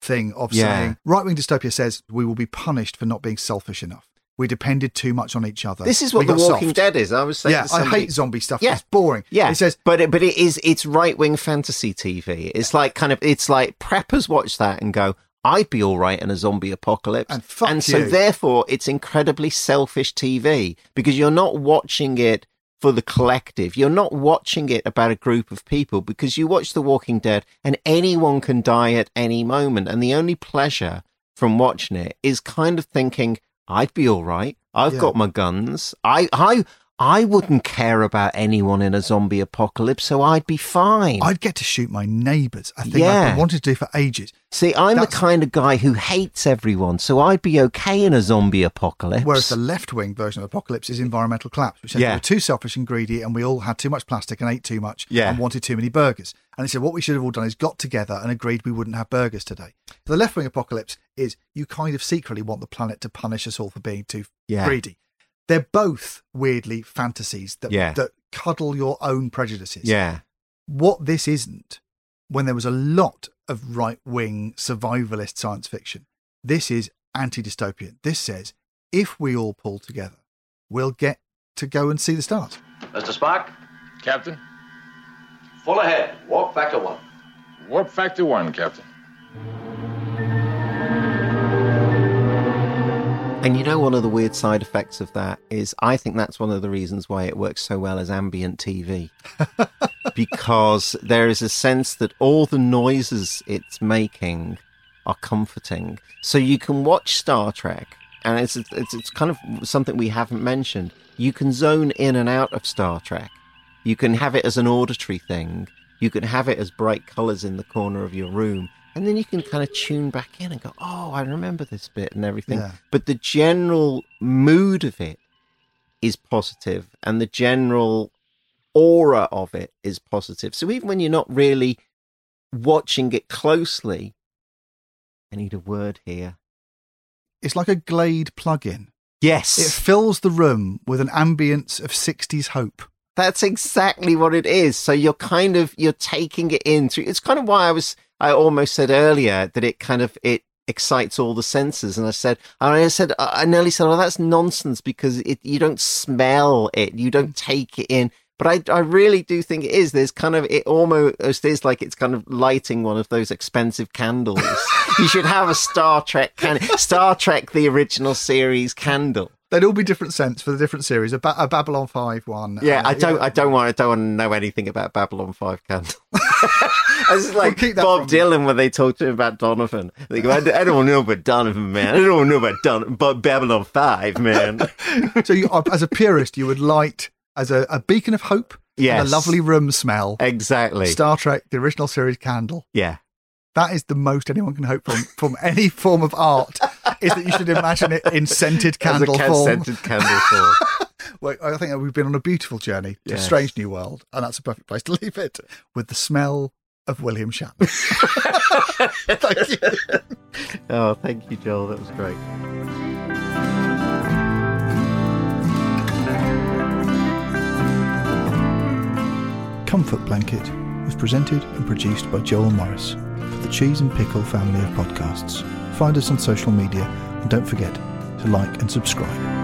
Speaker 1: thing of
Speaker 3: Yeah.
Speaker 1: saying right wing dystopia says we will be punished for not being selfish enough. We depended too much on each other.
Speaker 3: This is
Speaker 1: We
Speaker 3: what The
Speaker 1: got
Speaker 3: Walking
Speaker 1: soft.
Speaker 3: Dead is. I was saying
Speaker 1: Yeah,
Speaker 3: somebody-
Speaker 1: I hate zombie stuff.
Speaker 3: Yeah.
Speaker 1: It's boring.
Speaker 3: Yeah,
Speaker 1: It says
Speaker 3: but it, but it is it's right wing fantasy TV. It's like kind of it's like preppers watch that and go, I'd be all right in a zombie apocalypse,
Speaker 1: And fuck
Speaker 3: so therefore it's incredibly selfish TV because you're not watching it for the collective. You're not watching it about a group of people because you watch The Walking Dead and anyone can die at any moment, and the only pleasure from watching it is kind of thinking, I'd be all right. I've
Speaker 1: Yeah.
Speaker 3: got my guns. I I I wouldn't care about anyone in a zombie apocalypse, so I'd be fine.
Speaker 1: I'd get to shoot my neighbours. I think
Speaker 3: Yeah.
Speaker 1: I've wanted to do for ages.
Speaker 3: See, I'm
Speaker 1: That's-
Speaker 3: the kind of guy who hates everyone, so I'd be okay in a zombie apocalypse.
Speaker 1: Whereas the left wing version of Apocalypse is environmental collapse, which says
Speaker 3: Yeah.
Speaker 1: we were too selfish and greedy and we all had too much plastic and ate too much
Speaker 3: Yeah.
Speaker 1: and wanted too many burgers. And they said what we should have all done is got together and agreed we wouldn't have burgers today. The left wing apocalypse is you kind of secretly want the planet to punish us all for being too
Speaker 3: Yeah.
Speaker 1: greedy. They're both weirdly fantasies that,
Speaker 3: Yeah.
Speaker 1: that cuddle your own prejudices.
Speaker 3: yeah,
Speaker 1: What this isn't, when there was a lot of right wing survivalist science fiction, this is anti dystopian. This says if we all pull together, we'll get to go and see the stars.
Speaker 7: Mr. Spock?
Speaker 17: Captain?
Speaker 7: full ahead. Warp factor one.
Speaker 17: Warp factor one, Captain.
Speaker 3: And you know one of the weird side effects of that is I think that's one of the reasons why it works so well as ambient TV. because there is a sense that all the noises it's making are comforting. So you can watch Star Trek, and it's it's, it's kind of something we haven't mentioned. You can zone in and out of Star Trek. You can have it as an auditory thing. You can have it as bright colours in the corner of your room. And then you can kind of tune back in and go, oh, I remember this bit and everything.
Speaker 1: Yeah.
Speaker 3: But the general mood of it is positive and the general aura of it is positive. So even when you're not really watching it closely, I need a word here.
Speaker 1: It's like a Glade plug-in.
Speaker 3: Yes.
Speaker 1: It fills the room with an ambience of 60s hope.
Speaker 3: That's exactly what it is. So you're kind of you're taking it in through. It's kind of why I was I almost said earlier that it kind of it excites all the senses, and I said I said uh, I nearly said oh that's nonsense because it you don't smell it, you don't take it in. But I I really do think it is. There's kind of it almost is like it's kind of lighting one of those expensive candles. you should have a Star Trek can Star Trek the original series candle.
Speaker 1: They'd all be different scents for the different series. A, ba- a Babylon 5 one.
Speaker 3: Yeah,
Speaker 1: uh,
Speaker 3: I don't. I don't want. I don't want to know anything about Babylon Five Candle. It's like
Speaker 1: that
Speaker 3: Bob Dylan when they talk to him about Donovan. They go, I, I don't know about Donovan, man. I don't know about Don, but Babylon Five, man.
Speaker 1: so you, uh, as a purist, you would light as a, a beacon of hope and
Speaker 3: Yes.
Speaker 1: a lovely room smell.
Speaker 3: exactly.
Speaker 1: Star Trek, the original series candle.
Speaker 3: Yeah.
Speaker 1: That is the most anyone can hope from from any form of art. is that you should imagine it in scented candle
Speaker 3: ca-
Speaker 1: form.
Speaker 3: scented candle form.
Speaker 1: well, I think we've been on a beautiful journey to a strange new world, and that's a perfect place to leave it with the smell of William Shatner. Thank you.
Speaker 3: Oh, thank you, Joel. That was great.
Speaker 1: Comfort Blanket was presented and produced by Joel Morris for the Cheese and Pickle family of podcasts. Find us on social media and don't forget to like and subscribe.